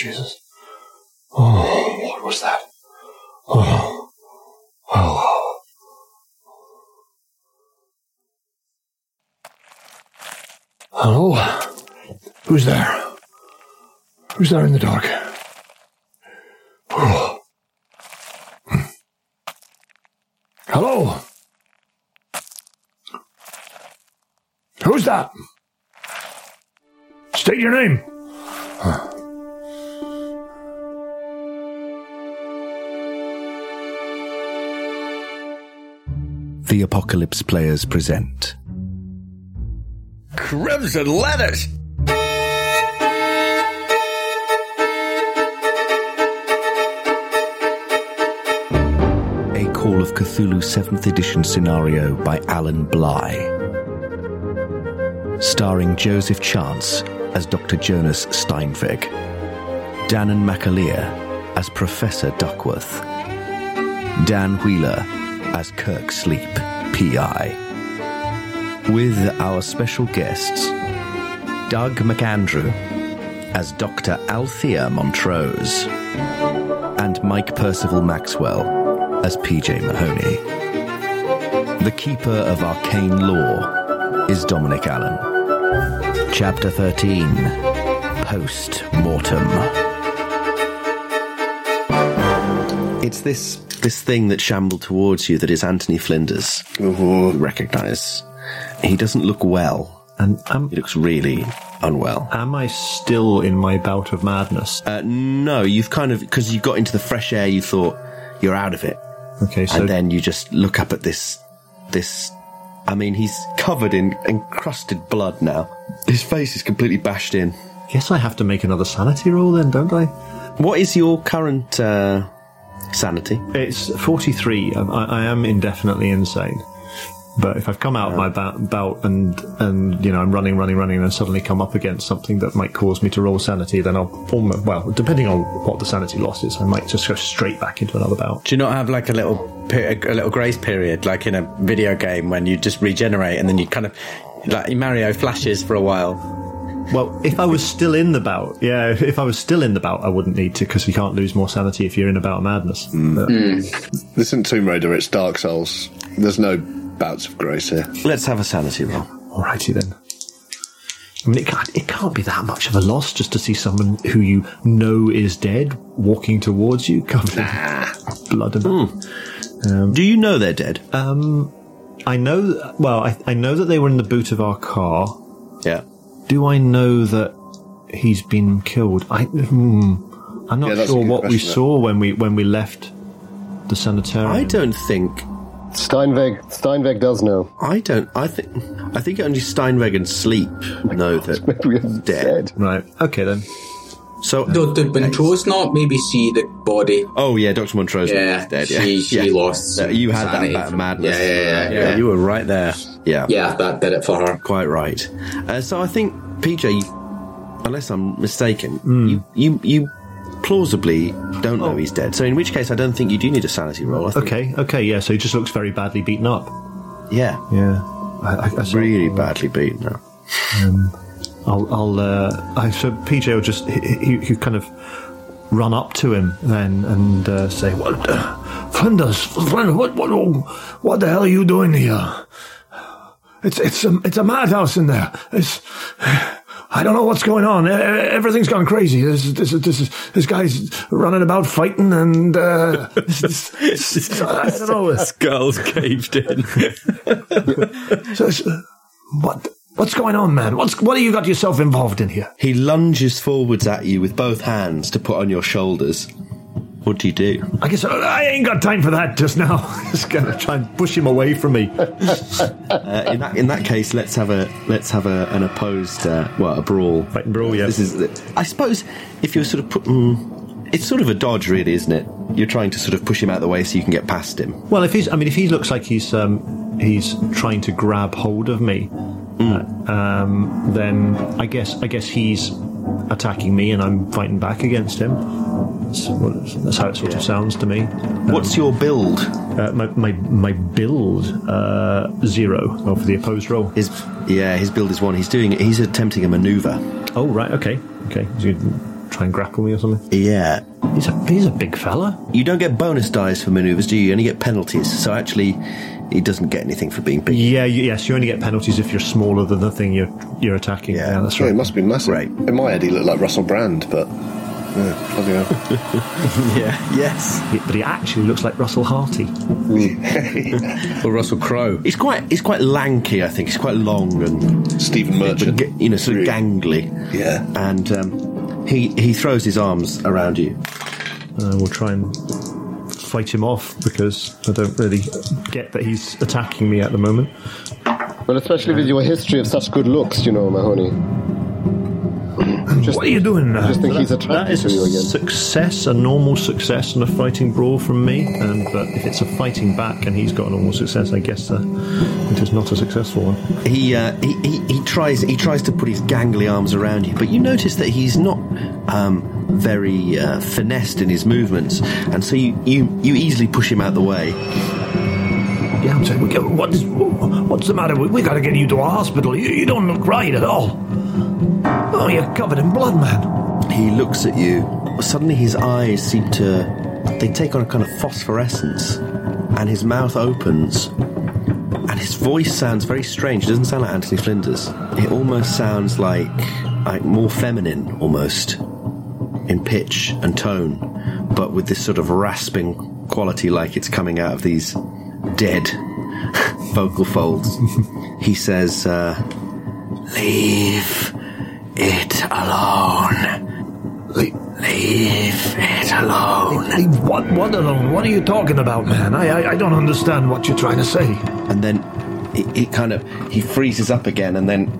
Jesus. Oh, what was that? Oh. Oh. Hello? Who's there? Who's there in the dark? Oh. Hello? Who's that? State your name. The Apocalypse Players present Crimson letters! a Call of Cthulhu 7th edition scenario by Alan Bligh. Starring Joseph Chance as Dr. Jonas Steinweg, Danann McAleer as Professor Duckworth, Dan Wheeler as Kirk Sleep, PI. With our special guests, Doug McAndrew as Dr. Althea Montrose and Mike Perceval Maxwell as PJ Mahoney. The Keeper of Arcane Lore is Dominic Allen. Chapter 13 Post Mortem. It's this this thing that shambled towards you that is Anthony Flinders. You recognise. He doesn't look well. And am, He looks really unwell. am I still in my bout of madness? Uh, no, you've kind of because you got into the fresh air. You thought you're out of it, Okay, so and then you just look up at this this. I mean, he's covered in encrusted blood now. His face is completely bashed in. guess I have to make another sanity roll then, don't I? What is your current uh, sanity? It's 43. Um, I, I am indefinitely insane. But if I've come out of my bout, bout and, and, you know, I'm running, running, running and suddenly come up against something that might cause me to roll sanity, then I'll almost, well, depending on what the sanity loss is, I might just go straight back into another bout. Do you not have like a little a little grace period, like in a video game, when you just regenerate and then you kind of like Mario flashes for a while? Well, if I was still in the bout, yeah, if, if I was still in the bout, I wouldn't need to because you can't lose more sanity if you're in a bout of madness. Mm. But- hmm. This isn't Tomb Raider, it's Dark Souls. There's no bouts of grace here. Let's have a sanity roll. Alrighty then. I mean, it can't, it can't be that much of a loss just to see someone who you know is dead walking towards you, covered in blood and. Hmm. Um, Do you know they're dead? Um, I know. Well, I, I know that they were in the boot of our car. yeah. Do I know that he's been killed? I. Hmm, I'm not Yeah, sure what we question, saw when we when we left the sanitarium. I don't think. Steinweg, Steinweg does know. I don't. I think. I think only Steinweg and Sleep know that Maybe we haven't dead. Right. Okay then. So. Did, did Montrose not maybe see the body? Oh yeah, Doctor Montrose Yeah, dead. Yeah, she, she yeah. lost. Uh, you had sanity that bout from- madness. Yeah, yeah, yeah, yeah. You were right there. Yeah, Yeah, that did it for her. quite right. Uh, so I think PJ, unless I'm mistaken, Hmm. you you you plausibly don't Oh. know he's dead. So in which case, I don't think you do need a sanity roll. Okay. Okay. Yeah. So he just looks very badly beaten up. Yeah, Yeah. I, I, I really badly beaten. Now. I'll, I'll uh, I, so PJ will just, he, he, he kind of run up to him then and uh, say, What, uh, Flinders, Flinders, what, what, what the hell are you doing here? It's, it's a, it's a madhouse in there. It's, I don't know what's going on. Everything's gone crazy. This, this, this, this guy's running about fighting and, uh, this- this- I don't know. This Girls caved in. So, it's, uh, what, what's going on, man? What's, what have you got yourself involved in here? He lunges forwards at you with both hands to put on your shoulders. What do you do? I guess uh, I ain't got time for that just now. just gonna try and push him away from me. Uh, in that in that case, let's have a let's have a, an opposed uh, well a brawl. Fight and brawl, yeah. This is I suppose if you're sort of put, mm, it's sort of a dodge, really, isn't it? You're trying to sort of push him out of the way so you can get past him. Well, if he's, I mean, if he looks like he's um, he's trying to grab hold of me, uh, um, then I guess I guess he's attacking me and I'm fighting back against him. That's, that's how it sort of sounds to me. What's your build? Uh, my, my my build uh, zero oh, for the opposed roll. His yeah, his build is one. He's doing he's attempting a maneuver. Oh right, okay, okay. So you- try and grapple me or something. Yeah. He's a he's a big fella. You don't get bonus dice for maneuvers, do you? You only get penalties. So actually, he doesn't get anything for being big. Yeah, you, yes, you only get penalties if you're smaller than the thing you're you're attacking. Yeah. Yeah, that's Oh, right. he must be massive. Right. In my head, he looked like Russell Brand, but yeah, bloody hell. Yeah. Yes. He- but he actually looks like Russell Harty. Or Russell Crowe. He's quite he's quite lanky. I think he's quite long and Stephen Merchant. ge- you know sort of gangly. Yeah. And um, he he throws his arms around you. Uh, we'll try and fight him off because I don't really get that he's attacking me at the moment. Well, especially with your history of such good looks, you know, Mahoney. Just, what are you doing now? I just think he's that attracted is to you a again. success, a normal success, and a fighting brawl from me. And but if it's a fighting back and he's got a normal success, I guess uh, it is not a successful one. He, uh, he he he tries he tries to put his gangly arms around you, but you notice that he's not um, very uh, finessed in his movements, and so you, you you easily push him out the way. Yeah, I'm saying, what is, what's the matter? We, we got to get you to a hospital. You, you don't look right at all. Oh, you're covered in blood, man. He looks at you. Suddenly, his eyes seem to they take on a kind of phosphorescence, and his mouth opens, and his voice sounds very strange. It doesn't sound like Anthony Flinders. It almost sounds like like more feminine, almost in pitch and tone, but with this sort of rasping quality, like it's coming out of these dead vocal folds. he says, uh, "Leave it alone. Leave, Leave it alone." leave what, what alone? What are you talking about, man? I, I, I don't understand what you're trying to say. and then he, he kind of he freezes up again and then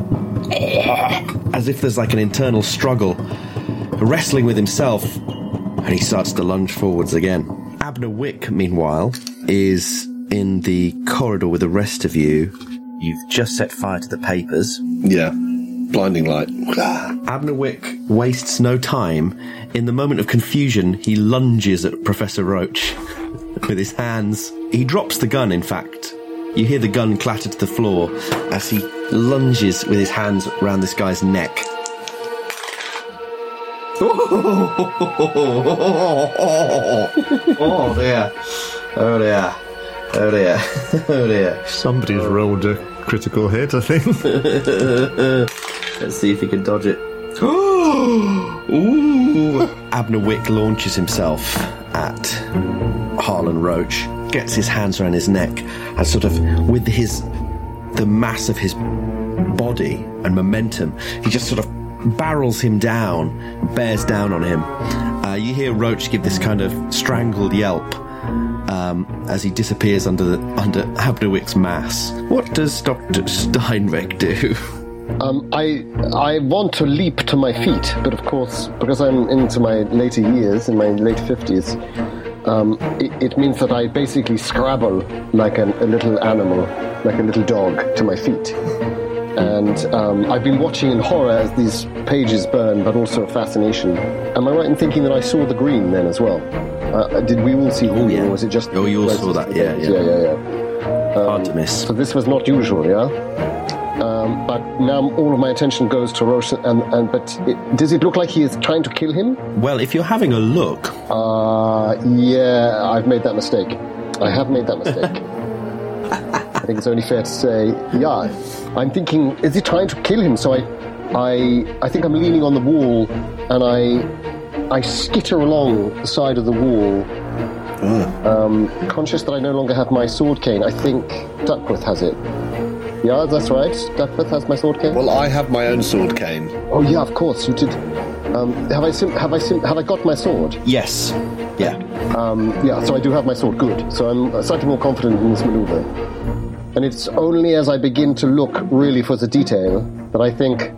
as if there's like an internal struggle wrestling with himself and he starts to lunge forwards again abner wick meanwhile is in the corridor with the rest of you you've just set fire to the papers Yeah. Blinding light. abner wick wastes no time in the moment of confusion he lunges at professor roach with his hands he drops the gun in fact you hear the gun clatter to the floor as he lunges with his hands around this guy's neck. Oh dear. Oh dear. Oh dear. Oh dear. Somebody's rolled a critical hit, I think. Let's see if he can dodge it. Ooh. Abner Wick launches himself at Harlan Roach, gets his hands around his neck, and sort of with his the mass of his body and momentum, he just sort of barrels him down, bears down on him. Uh, you hear Roach give this kind of strangled yelp um, as he disappears under the, under Abner Wick's mass. What does Doctor Steinweg do? Um, I I want to leap to my feet, but of course, because I'm into my later years, in my late fifties, um, it, it means that I basically scrabble like an, a little animal, like a little dog, to my feet. And um, I've been watching in horror as these pages burn, but also a fascination. Am I right in thinking that I saw the green then as well? Uh, did we all see green, yeah. or was it just? Oh, you all saw that, yeah, yeah. yeah, yeah, yeah. Hard to miss. So this was not usual, yeah. Um, but now all of my attention goes to Roach, and, and but it, does it look like he is trying to kill him? Well, if you're having a look, Uh, yeah, I've made that mistake. I have made that mistake. I think it's only fair to say, yeah. I'm thinking, is he trying to kill him? So I, I, I think I'm leaning on the wall, and I, I skitter along the side of the wall, um, conscious that I no longer have my sword cane. I think Duckworth has it. Yeah, that's right. Duckworth has my sword cane. Well, I have my own sword cane. oh yeah, of course you did. Um, have I sim- have I sim- have I got my sword? yes. Yeah. Um, yeah, so I do have my sword. Good. So I'm slightly more confident in this maneuver. And it's only as I begin to look really for the detail that I think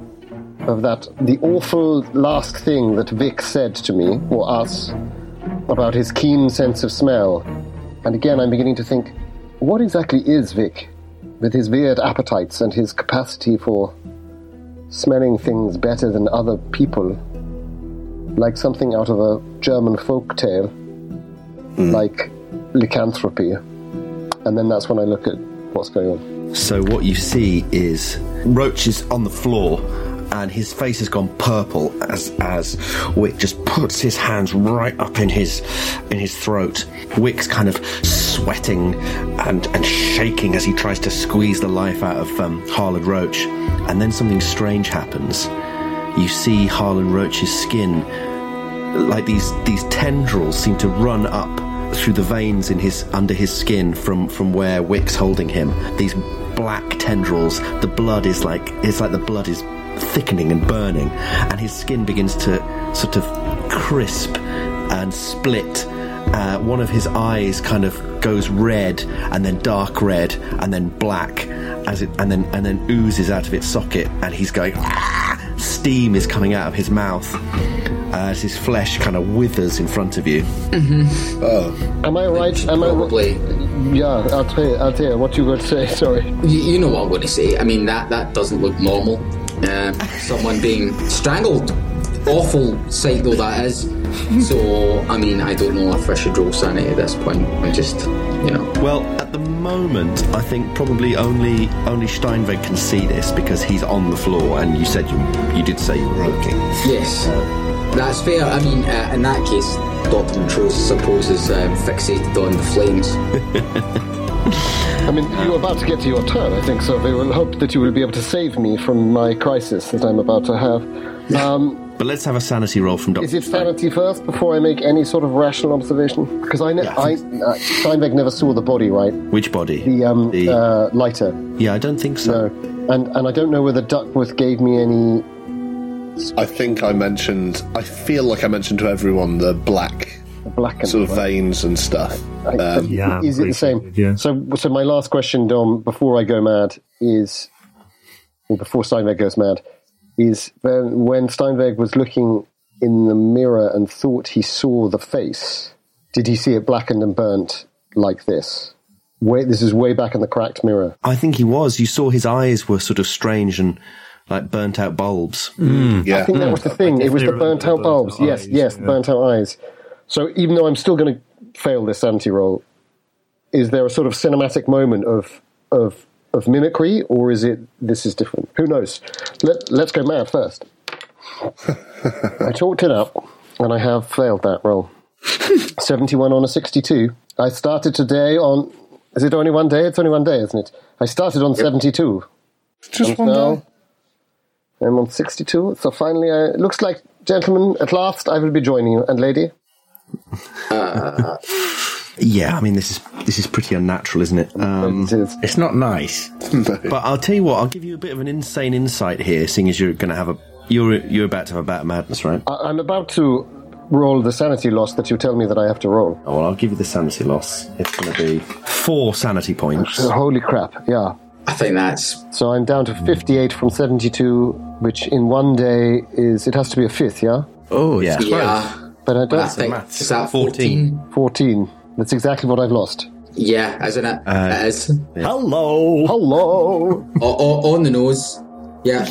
of that the awful last thing that Vic said to me or us about his keen sense of smell. And again, I'm beginning to think, what exactly is Vic, with his weird appetites and his capacity for smelling things better than other people, like something out of a German folk tale, hmm. like lycanthropy. And then that's when I look at what's going on. So what you see is Roach is on the floor, and his face has gone purple as as Wick just puts his hands right up in his in his throat. Wick's kind of sweating and and shaking as he tries to squeeze the life out of um, Harlan Roach, and then something strange happens. You see Harlan Roach's skin like these these tendrils seem to run up through the veins in his under his skin from from where Wick's holding him. These black tendrils. The blood is like it's like the blood is thickening and burning, and his skin begins to sort of crisp and split. Uh, one of his eyes kind of goes red and then dark red and then black as it and then and then oozes out of its socket and he's going "Ah!" Steam is coming out of his mouth uh, as his flesh kind of withers in front of you Mhm. Oh. Am I right? Am Probably. I? Yeah, I'll tell you, I'll tell you what you were to say. Sorry. You, you know what I'm going to say. I mean, that, that doesn't look normal. Uh, someone being strangled. Awful sight though that is. So, I mean, I don't know if I should roll sanity at this point. I just, you know. Well, at the moment, I think probably only only Steinweg can see this because he's on the floor, and you said you you did say you were looking. Yes, that's fair. I mean, uh, in that case, Dr. Montrose, I suppose, is um, fixated on the flames. I mean, you're about to get to your turn, I think, so I will hope that you will be able to save me from my crisis that I'm about to have. Um, But let's have a sanity roll from Doctor. is it sanity first before I make any sort of rational observation? Because I, ne- I, uh, Steinweg never saw the body, right? Which body? The um, The- uh, lighter. yeah, I don't think so. No, and and I don't know whether Duckworth gave me any. I think I mentioned. I feel like I mentioned to everyone the black Black and sort of veins and stuff. I- Um, Yeah, is it the same? yeah. So, so my last question, Dom, before I go mad, is, or before Steinweg goes mad, is when, when Steinweg was looking in the mirror and thought he saw the face, did he see it blackened and burnt like this? Way, this is way back in the cracked mirror. I think he was. You saw his eyes were sort of strange and like burnt out bulbs. yeah. I think that was the thing. It was the burnt out remember bulbs. burnt out Yes, eyes, yes, yeah. burnt out eyes. So even though I'm still going to fail this sanity roll, is there a sort of cinematic moment of of of mimicry, or is it this is different? Who knows? Let Let's go mad first. I talked it up, and I have failed that roll. Seventy-one on a sixty-two. I started today on. Is it only one day? It's only one day, isn't it? I started on seventy-two. Just And one now day. I'm on 62. So finally, I, it looks like, gentlemen, at last I will be joining you. And lady? Uh, Yeah, I mean this is this is pretty unnatural, isn't it? Um, it is. It's not nice. but I'll tell you what. I'll give you a bit of an insane insight here, seeing as you're going to have a you're you're about to have a bout of madness, right? I, I'm about to roll the sanity loss that you tell me that I have to roll. Oh, well, I'll give you the sanity loss. It's going to be four sanity points. Uh, Holy crap, yeah. I think that's So I'm down to 58 from 72, which in one day is, it has to be a fifth, yeah? Oh, Yeah. yeah. yeah. But I I don't, think maths. is that 14. 14? 14. That's exactly what I've lost. Yeah, isn't it? it is. Hello. Hello! O- o- on the nose. Yeah.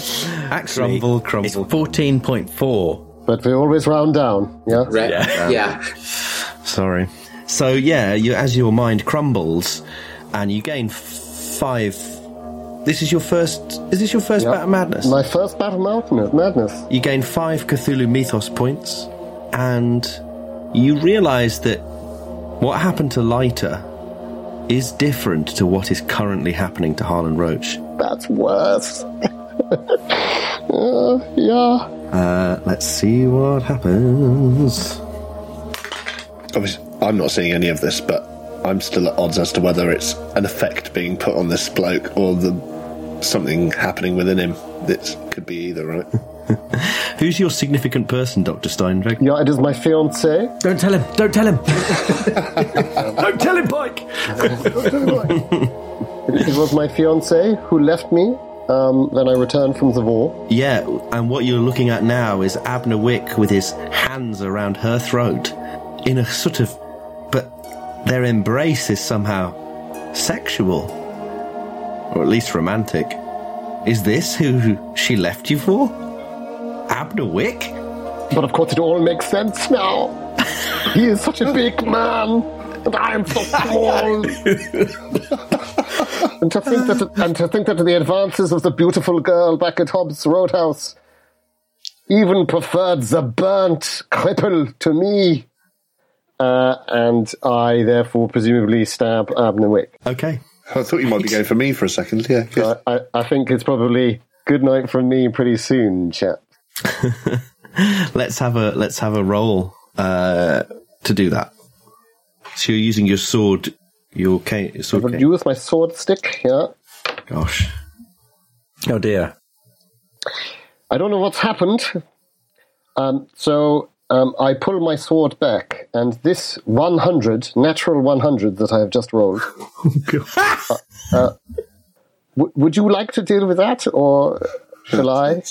Actually, Crumble, crumble. it's 14.4. But we always round down, yeah? Right. Yeah. Sorry. So yeah, you, as your mind crumbles, and you gain f- five. This is your first. Is this your first Yeah. bout of madness? My first battle mountain madness. You gain five Cthulhu Mythos points, and you realise that what happened to Leiter is different to what is currently happening to Harlan Roach. That's worse. Uh, yeah. Uh, let's see what happens. Obviously, I'm not seeing any of this, but I'm still at odds as to whether it's an effect being put on this bloke or the something happening within him. It could be either, right? Who's your significant person, Doctor Steinweg? Yeah, it is my fiance. Don't tell him. Don't tell him. Don't tell him, Pike. It was my fiance who left me um, when I returned from the war. Yeah, and what you're looking at now is Abner Wick with his hands around her throat in a sort of. But their embrace is somehow sexual. Or at least romantic. Is this who she left you for? Abner Wick? But of course, it all makes sense now. he is such a big man, and I am so small. and to think that, and to think that the advances of the beautiful girl back at Hobbs Roadhouse even preferred the burnt cripple to me. Uh, and I therefore presumably stab Abner Wick. Okay. I thought you might be going for me for a second. Yeah. good. I, I, I think it's probably good night from me pretty soon, chap. Let's have a let's have a roll uh, to do that. So you're using your sword, your cane, your sword I'll cane. use my sword stick, yeah. Gosh, Oh dear. I don't know what's happened. Um, so um, I pull my sword back, and this 100, natural 100 that I have just rolled, uh, w- would you like to deal with that, or shall I?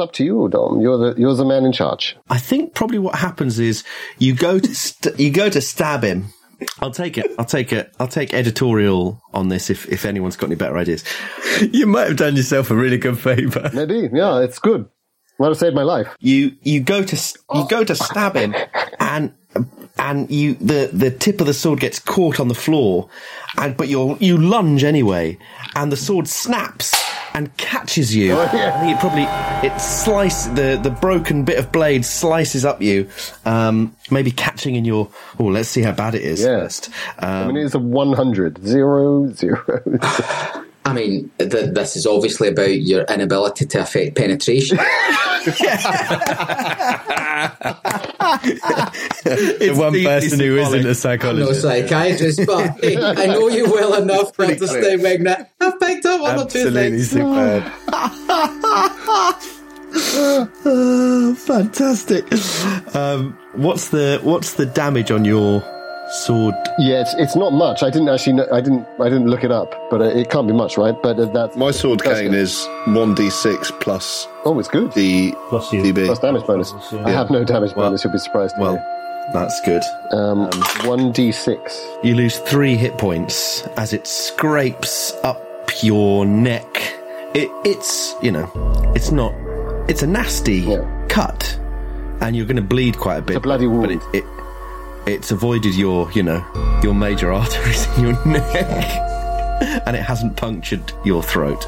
It's up to you, Dom. You're the you're the man in charge. I think probably what happens is you go to st- you go to stab him. I'll take it. I'll take it. I'll take editorial on this if if anyone's got any better ideas. You might have done yourself a really good favour. Maybe, yeah, it's good. Might have saved my life. You you go to s- you go to stab him, and and you the the tip of the sword gets caught on the floor, and but you you lunge anyway, and the sword snaps and catches you. Oh, yeah. I think it probably it slice the the broken bit of blade slices up you, um, maybe catching in your. Oh, let's see how bad it is Yeah. first. I Um, mean, it's a 100. Zero, zero. I mean, th- this is obviously about your inability to affect penetration. The one deeply person who isn't a I'm no psychologist. psychiatrist, but hey, I know you well enough to understand, Magna. I've picked up one or two Absolutely things. superb. fantastic. Um, what's the what's the damage on your sword? yeah, it's, it's not much. I didn't actually know, I didn't I didn't look it up, but uh, it can't be much, right? But uh, that's My sword that's cane good. is 1d6 plus Oh, it's good. the Plus you. DB. Plus damage bonus. Yeah. I have no damage bonus. You'll be surprised. Well, hear. that's good. um, one d six. You lose three hit points as it scrapes up your neck. It, it's, you know, it's not, it's a nasty Yeah. cut, and you're going to bleed quite a bit. a bloody But it, wound. it, it's avoided your, you know, your major arteries in your neck, and it hasn't punctured your throat.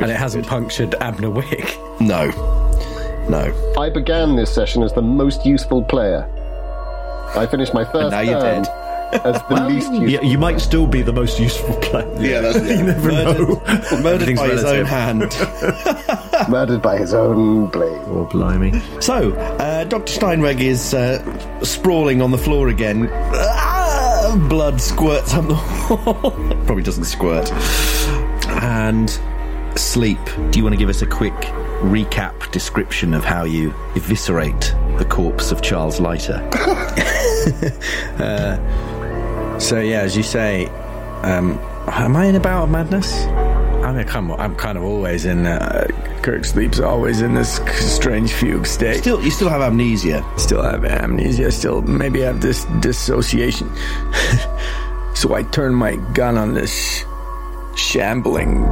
And it hasn't punctured Abner Wick. No, no. I began this session as the most useful player. I finished my first now you're turn dead. As the least useful. Yeah, you might still be the most useful player. Yeah, that's you never know. Murdered Everything's by his own hand. murdered by his own blade. Oh, blimey. So, uh, Dr. Steinweg is uh, sprawling on the floor again. Ah, blood squirts up the wall. Probably doesn't squirt. And sleep. Do you want to give us a quick recap description of how you eviscerate the corpse of Charles Leiter? So yeah, as you say, um, am I in a bout of madness? I mean, come on, I'm kind of always in. Uh, Kirk sleeps always in this strange fugue state. Still, you still have amnesia. still have amnesia, still maybe have this dissociation. so I turned my gun on this shambling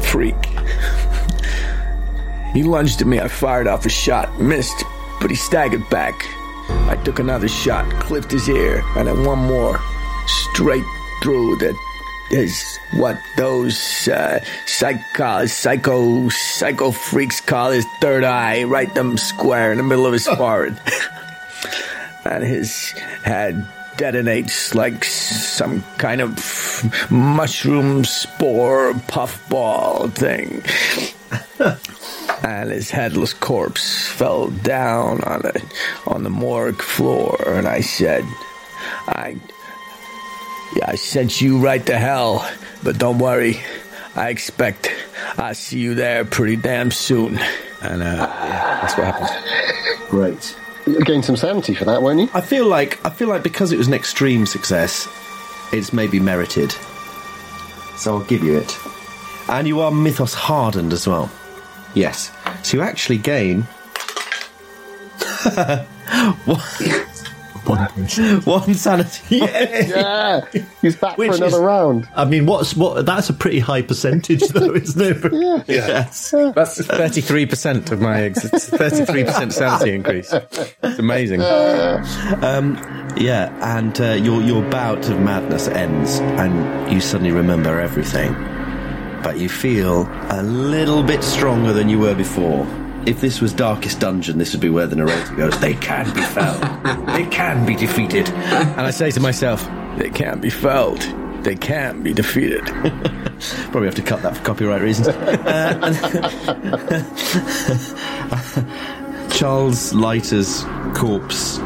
freak. he lunged at me, I fired off a shot, missed, but he staggered back. I took another shot, clipped his ear, and then one more, straight through the is what those uh, psycho, psycho, psycho freaks call his third eye, right them square in the middle of his forehead. and his head detonates like some kind of mushroom spore puffball thing. and his headless corpse fell down on the on the morgue floor, and I said, "I, I sent you right to hell, but don't worry, I expect I'll see you there pretty damn soon." And uh, yeah, that's what happened. Great. You'll gain some sanity for that, won't you? I feel like I feel like because it was an extreme success, it's maybe merited. So I'll give you it. And you are mythos hardened as well. Yes. So you actually gain one, One point. one sanity. Yeah, he's back Which for another is- round. I mean, what's what? That's a pretty high percentage, though, isn't it? Yeah. Yes. That's 33% of my ex- 33% sanity increase. It's amazing. Yeah, and uh, your your bout of madness ends, and you suddenly remember everything. But you feel a little bit stronger than you were before. if this was Darkest Dungeon, this would be where the narrator goes, They can be felt. they can be defeated. And I say to myself, They can't be felt. They can't be defeated. Probably have to cut that for copyright reasons. Uh, Charles Leiter's corpse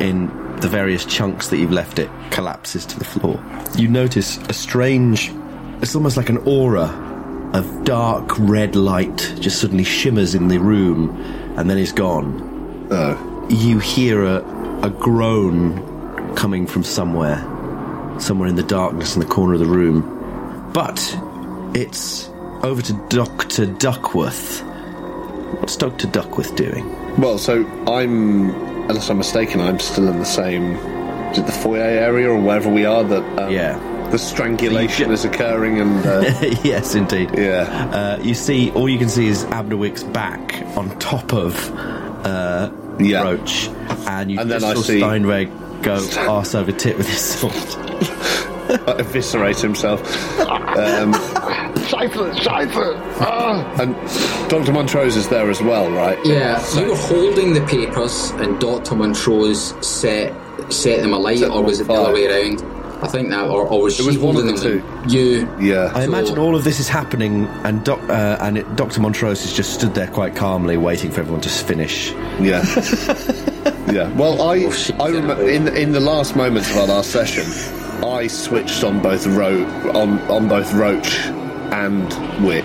in the various chunks that you've left it collapses to the floor. You notice a strange, it's almost like an aura of dark red light just suddenly shimmers in the room and then is gone. Oh. You hear a, a groan coming from somewhere, somewhere in the darkness in the corner of the room. But it's over to Dr. Duckworth. What's Dr. Duckworth doing? Well, so I'm, unless I'm mistaken, I'm still in the same, is it the foyer area or wherever we are that um, Yeah. The strangulation is occurring and uh, yes, indeed. yeah. Uh, you see, all you can see is Abner Wick's back on top of uh, Yeah. Roach, and you And then just I see- Steinweg go arse over tit with his sword. eviscerate himself. Um, Scheiße, Scheiße! Ah! and Dr. Montrose is there as well, right? Yeah, so. you were holding the papers, and Doctor Montrose set set them alight, Set or was on it the other way around? I think that, or, or was It she was one of holding the them? You. Yeah. I So- imagine all of this is happening, and doc, uh, and it, Doctor Montrose has just stood there quite calmly, waiting for everyone to finish. Yeah. yeah. Well, I Oh, I remember in in the last moments of our last session, I switched on both Ro- on on both Roach and Wick,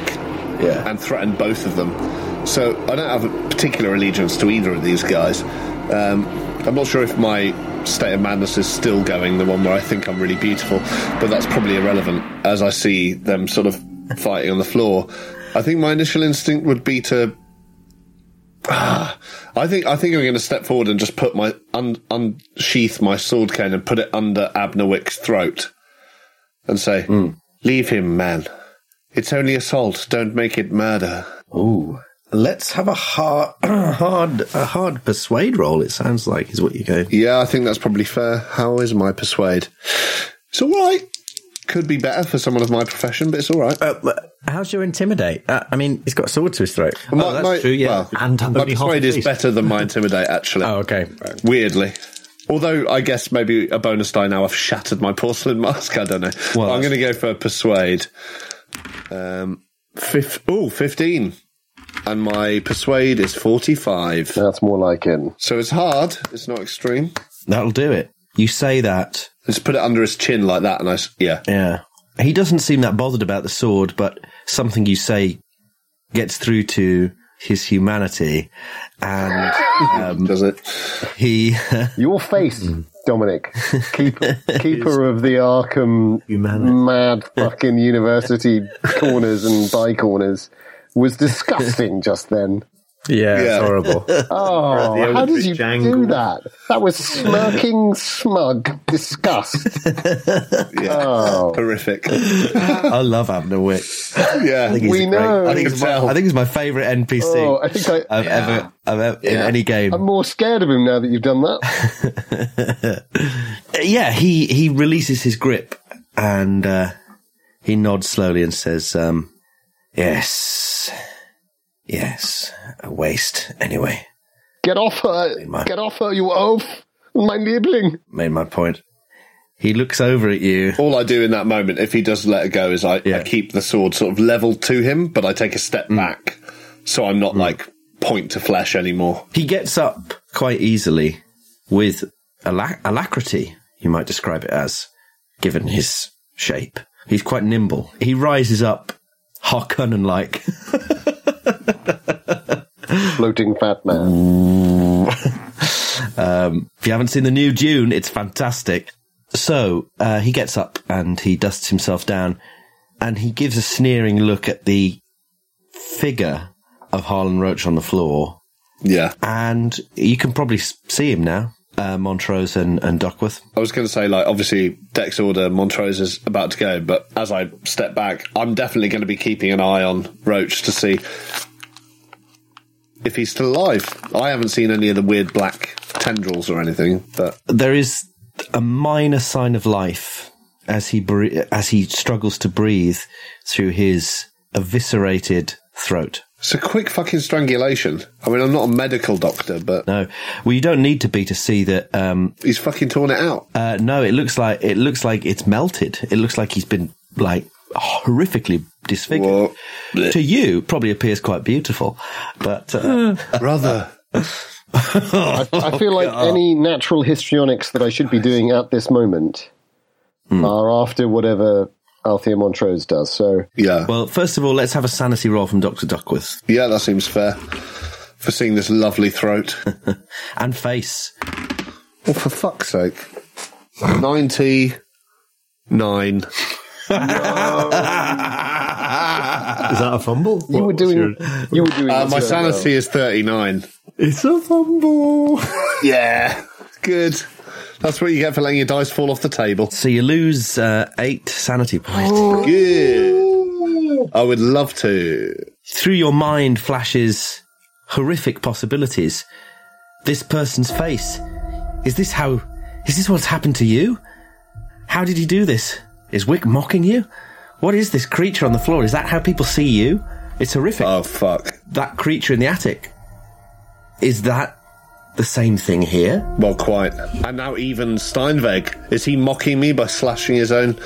Yeah. and threatened both of them. So I don't have a particular allegiance to either of these guys. Um, I'm not sure if my state of madness is still going, the one where I think I'm really beautiful, but that's probably irrelevant as I see them sort of fighting on the floor. I think my initial instinct would be to I think I think I'm going to step forward and just put my un, unsheath my sword cane and put it under Abner Wick's throat, and say, "Leave him, man. It's only assault. Don't make it murder." Ooh. Let's have a hard, hard, a hard persuade roll. It sounds like is what you go. Yeah, I think that's probably fair. How is my persuade? It's all right. Could be better for someone of my profession, but it's all right. Uh, how's your intimidate? Uh, I mean, he's got a sword to his throat. My- oh, that's my- true. Yeah. well, And my persuade is better than my intimidate, actually. oh, okay. Weirdly. Although I guess maybe a bonus die now I've shattered my porcelain mask. I don't know. Well, I'm going to go for a persuade. Um, fif- oh, 15. And my persuade is 45. That's more like it. So it's hard. It's not extreme. That'll do it. You say that. Just put it under his chin like that, and I s- yeah. Yeah. He doesn't seem that bothered about the sword, but something you say gets through to his humanity, and um, Does it? he. Your face, Dominic, keeper, keeper of the Arkham Humanity. mad fucking university corners and by corners, was disgusting just then. yeah, Yeah. horrible. Oh, how did you jangle. do that? That was smirking, smug disgust. Yeah. Oh, Horrific. I love Abner Wick. Yeah. He's We a great- know. I think, I he's my. I think he's my favourite NPC oh, I think I, I've ever, I've ever in any game. I'm more scared of him now that you've done that. yeah, he he releases his grip and uh, he nods slowly and says, um, "Yes, yes, a waste. Anyway, Get off her! my- Get off her, you oaf! My nibbling! made my point." He looks over at you. All I do in that moment, if he does let it go, is I, Yeah. I keep the sword sort of leveled to him, but I take a step mm. back. So I'm not mm. like point to flesh anymore. He gets up quite easily with alac- alacrity. You might describe it as, given his shape. He's quite nimble. He rises up, Harkonnen like. Floating fat man. Um, if you haven't seen the new Dune, it's fantastic. So uh, he gets up and he dusts himself down, and he gives a sneering look at the figure of Harlan Roach on the floor, Yeah. and you can probably see him now, uh, Montrose and, and Duckworth. I was going to say, like, obviously, Dex Order, Montrose is about to go, but as I step back, I'm definitely going to be keeping an eye on Roach to see if he's still alive. I haven't seen any of the weird black tendrils or anything, but There is a minor sign of life as he bre- as he struggles to breathe through his eviscerated throat. It's a quick fucking strangulation. I mean, I'm not a medical doctor, but No, well, you don't need to be to see that. Um, he's fucking torn it out. uh, no, it looks like it looks like it's melted. It looks like he's been like horrifically disfigured. Whoa. Blech. To you, probably appears quite beautiful, but uh, Brother. I feel like any natural histrionics that I should be doing at this moment are after whatever Althea Montrose does. So Yeah. well, first of all, let's have a sanity roll from Doctor Duckworth yeah, that seems fair. For seeing this lovely throat. and face. well, for fuck's sake. 99. Is that a fumble? you were What's doing, your- you were doing. Uh, my very well. sanity is 39. It's a fumble. Yeah. Good. That's what you get for letting your dice fall off the table. So you lose uh, eight sanity points. Good. I would love to. Through your mind flashes horrific possibilities. This person's face. Is this how? Is this what's happened to you? How did he do this? Is Wick mocking you? What is this creature on the floor? Is that how people see you? It's horrific. Oh, fuck. that creature in the attic. Is that the same thing here? Well, quite. And now even Steinweg. Is he mocking me by slashing his own?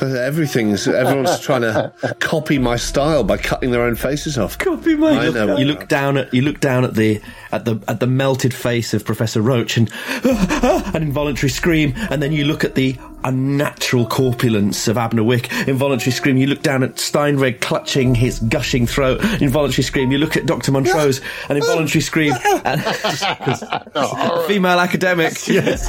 Everything's. Everyone's trying to copy my style by cutting their own faces off. Copy my. I know. You look down at you look down at the at the at the melted face of Professor Roach and an involuntary scream, and then you look at the unnatural corpulence of Abner Wick, involuntary scream. You look down at Steinweg clutching his gushing throat, involuntary scream. You look at Doctor Montrose, an involuntary scream, and female academic. Yes.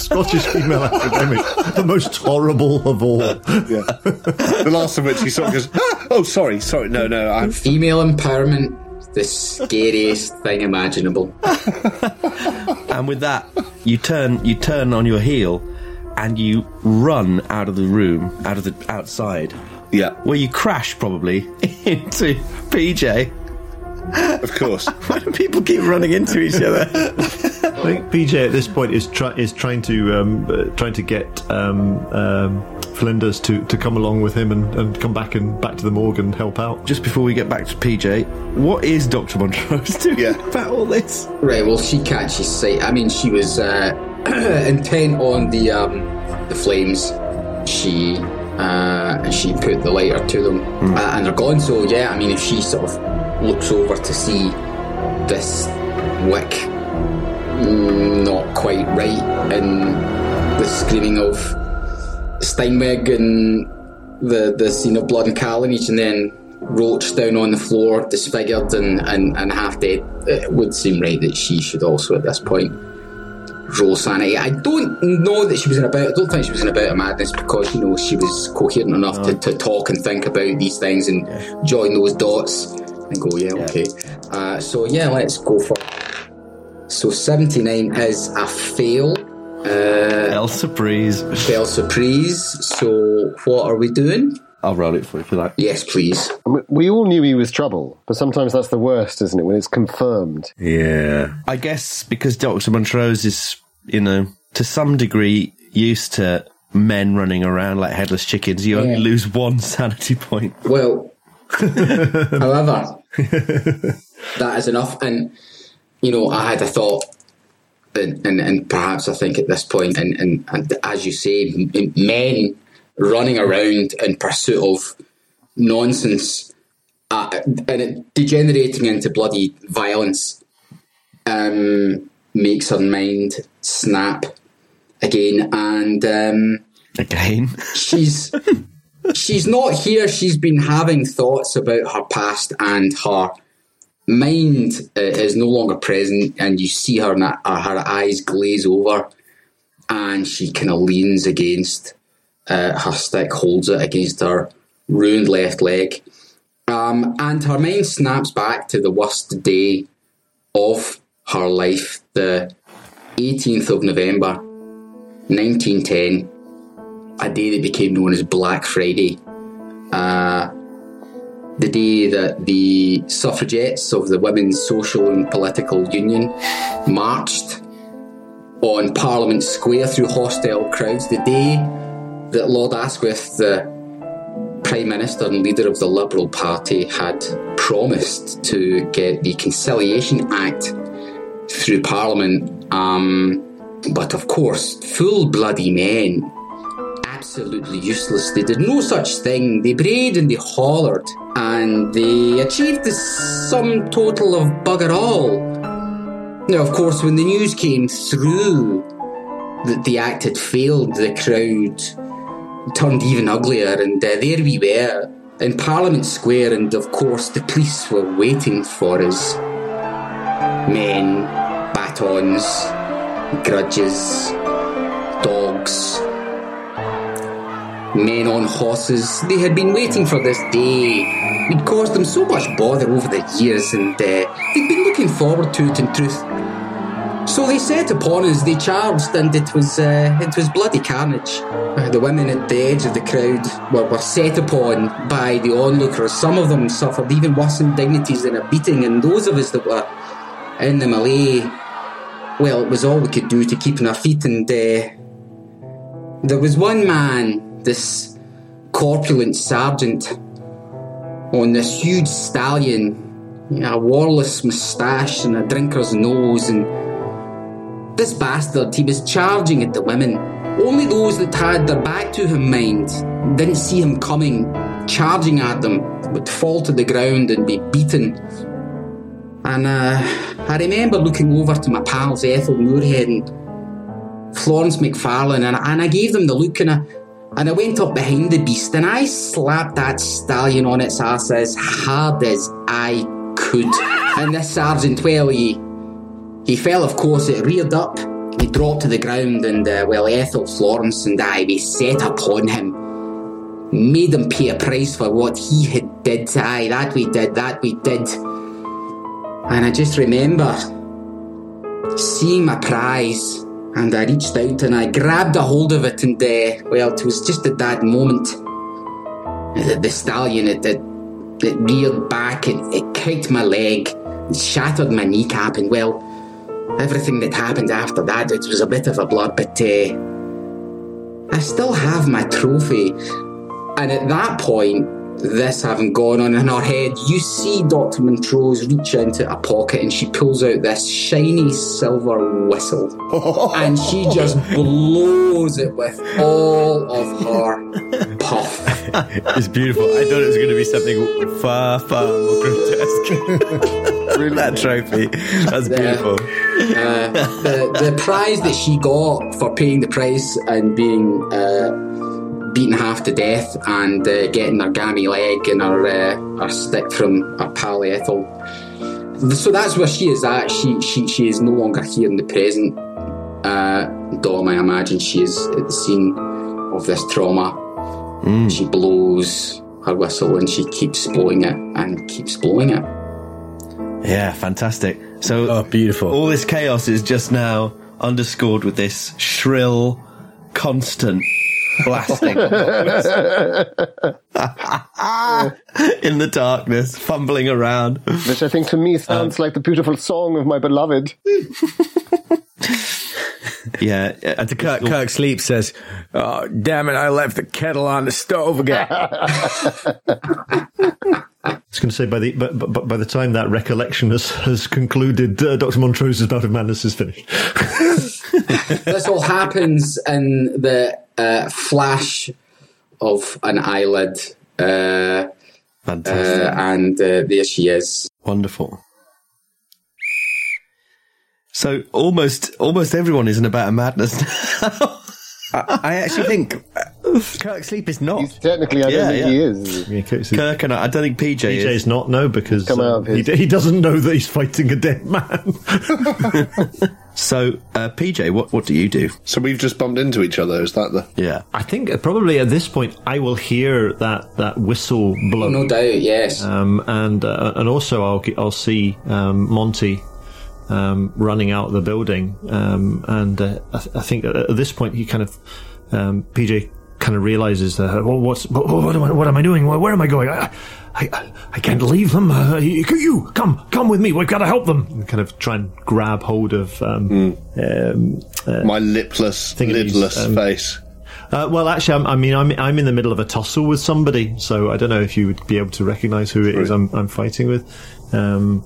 Scottish female academic, the most horrible of all. Yeah. The last of which he sort of goes, ah! "Oh, sorry, sorry, no, no, I'm." Female empowerment, the scariest thing imaginable. And with that, you turn you turn on your heel, and you run out of the room, out of the outside, Yeah, where you crash probably into PJ. of course. Why do people keep running into each other? I think PJ at this point is try, is trying to um, uh, trying to get um, um, Flinders to, to come along with him and, and come back and back to the morgue and help out. Just before we get back to PJ, what is Doctor Montrose doing Yeah. about all this? Right, well, she catches sight. I mean, she was uh, intent on the um, the flames. She uh, she put the lighter to them, uh, and they're gone. So yeah, I mean, if she sort of looks over to see this wick mm, not quite right, and the screaming of Steinweg and the the scene of blood and carnage, and then Roach down on the floor, disfigured and, and, and half dead, it would seem right that she should also at this point roll sanity. I don't know that she was in about. I don't think she was in about a madness because you know she was coherent enough to, to talk and think about these things and join those dots and go, yeah, okay. Uh, so yeah, let's go for. So seventy nine is a fail. Uh, El Surprise. fail surprise. So what are we doing? I'll roll it for you if you like. Yes, please. I mean, we all knew he was trouble, but sometimes that's the worst, isn't it? When it's confirmed. Yeah. I guess because Dr. Montrose is, you know, to some degree used to men running around like headless chickens, you only lose one sanity point. Well, however, that is enough. And, you know, I had a thought, and, and, and perhaps I think at this point, and, and, and as you say, m- men running around in pursuit of nonsense uh, and it degenerating into bloody violence um, makes her mind snap again. And. Um, Again. she's she's not here. She's been having thoughts about her past, and her mind uh, is no longer present. And you see her, na- uh, her eyes glaze over, and she kind of leans against uh, her stick, holds it against her ruined left leg, um, and her mind snaps back to the worst day of her life, the 18th of November, 1910 a day that became known as Black Friday. Uh, the day that the suffragettes of the Women's Social and Political Union marched on Parliament Square through hostile crowds. The day that Lord Asquith, the Prime Minister and leader of the Liberal Party had promised to get the Conciliation Act through Parliament. Um, but of course, full bloody men, absolutely useless. They did no such thing. They brayed and they hollered, and they achieved the sum total of bugger all. Now, of course, when the news came through that the act had failed, the crowd turned even uglier, and uh, there we were in Parliament Square, and of course, the police were waiting for us. Men, batons, grudges, dogs, men on horses. They had been waiting for this day. We'd caused them so much bother over the years, and uh, they'd been looking forward to it in truth. So they set upon us, they charged, and it was uh, it was bloody carnage. The women at the edge of the crowd were, were set upon by the onlookers. Some of them suffered even worse indignities than a beating, and those of us that were in the melee, well, it was all we could do to keep on our feet. And uh, there was one man, this corpulent sergeant, on this huge stallion, a warless moustache and a drinker's nose, and this bastard, he was charging at the women. Only those that had their back to him mind didn't see him coming, charging at them, would fall to the ground and be beaten. And uh, I remember looking over to my pals Ethel Moorhead and Florence McFarlane, and, and I gave them the look, and I, and I went up behind the beast, and I slapped that stallion on its ass as hard as I could. And this sergeant, well, he he fell, of course, it reared up, he dropped to the ground, and uh, well, Ethel, Florence, and I, we set upon him. Made him pay a price for what he had did. Aye, that we did, that we did. And I just remember seeing my prize, and I reached out and I grabbed a hold of it, and uh, well, it was just at that moment that the stallion, it, it, it reared back, it, it kicked my leg, shattered my kneecap, and well, everything that happened after that, it was a bit of a blur, but uh, I still have my trophy. And at that point, this having gone on in her head, you see Dr. Montrose reach into a pocket and she pulls out this shiny silver whistle. and she just blows it with all of her puff. It's beautiful. I thought it was going to be something far, far more grotesque. that trophy. That's beautiful. Uh, the, the prize that she got for paying the price and being uh, beaten half to death and uh, getting her gammy leg and her, uh, her stick from her pal Ethel. So that's where she is at. She, she, she is no longer here in the present. Uh, Dom, I imagine she is at the scene of this trauma. She blows her whistle and she keeps blowing it and keeps blowing it. Yeah, fantastic. So Oh, beautiful. all this chaos is just now underscored with this shrill, constant blasting in the darkness, fumbling around. Which I think to me sounds like the beautiful song of my beloved. Yeah, and to Kirk, Kirk Sleep says, "Oh, damn it! I left the kettle on the stove again." I was going to say by the but, but by the time that recollection has, has concluded, uh, Doctor Montrose's bout of madness is finished. this all happens in the uh, flash of an eyelid, uh, uh, fantastic, and uh, there she is. wonderful. So almost, almost everyone is in about a madness now. I, I actually think uh, Kirk Sleep is not. He's technically, I Yeah, don't think yeah. he is. Yeah, Kirk- Kirk and I, I don't think PJ, is. PJ's not no because Come out of um, he, he doesn't know that he's fighting a dead man. So, uh, PJ, what what do you do? So we've just bumped into each other. Is that the? Yeah, I think uh, probably at this point I will hear that, that whistle blow. No doubt, yes. Um, and uh, and also I'll I'll see um, Monty um, running out of the building, um, and uh, I, th- I think at at this point he kind of um, PJ kind of realizes that well, what's what, what, am I, what am I doing? Where, where am I going? I, I, I can't leave them. Uh, you, come come with me. We've got to help them. And kind of try and grab hold of um, um, uh, My lipless, lidless um, face. Uh, well, actually, I'm, I mean, I'm I'm in the middle of a tussle with somebody, so I don't know if you would be able to recognise who it is I'm, I'm fighting with. Um,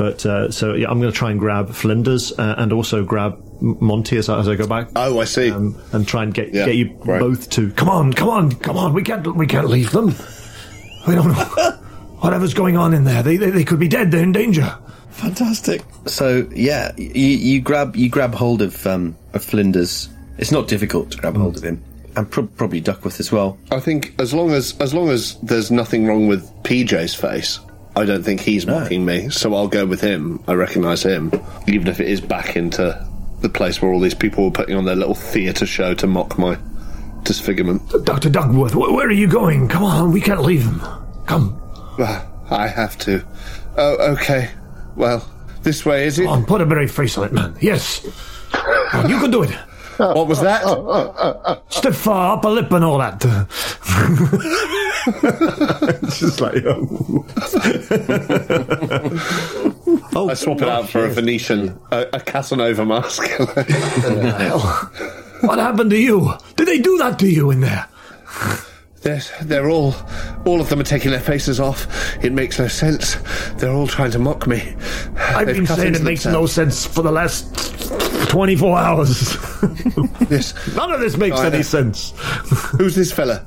but uh, so yeah, I'm going to try and grab Flinders uh, and also grab Monty as, I- as I go back. Oh, I see. Um, and try and get Yeah, get you right. both to come on, come on, come on. We can't we can't leave them. We don't know whatever's going on in there. They they, they could be dead. They're in danger. Fantastic. So yeah, you, you grab you grab hold of um, of Flinders. It's not difficult to grab hold of him, and prob probably Duckworth as well. I think as long as as long as there's nothing wrong with PJ's face, I don't think he's mocking me. So I'll go with him. I recognise him, even if it is back into the place where all these people were putting on their little theatre show to mock my disfigurement. Doctor Duckworth, wh- where are you going? Come on, we can't leave him. Come Ah, I have to. Oh, okay. Well, this way is it? on, put a brave face on it, man. Yes, on, you can do it. What was that? Stiff uh, upper lip and all that. it's just like, oh. oh. I swap it oh, out for a Venetian, a, a Casanova mask. what happened to you? Did they do that to you in there? they're, they're all, all of them are taking their faces off. It makes no sense. They're all trying to mock me. I've They've been saying it makes no sense for the last 24 hours. Yes. None of this makes I know. any sense. Who's this fella?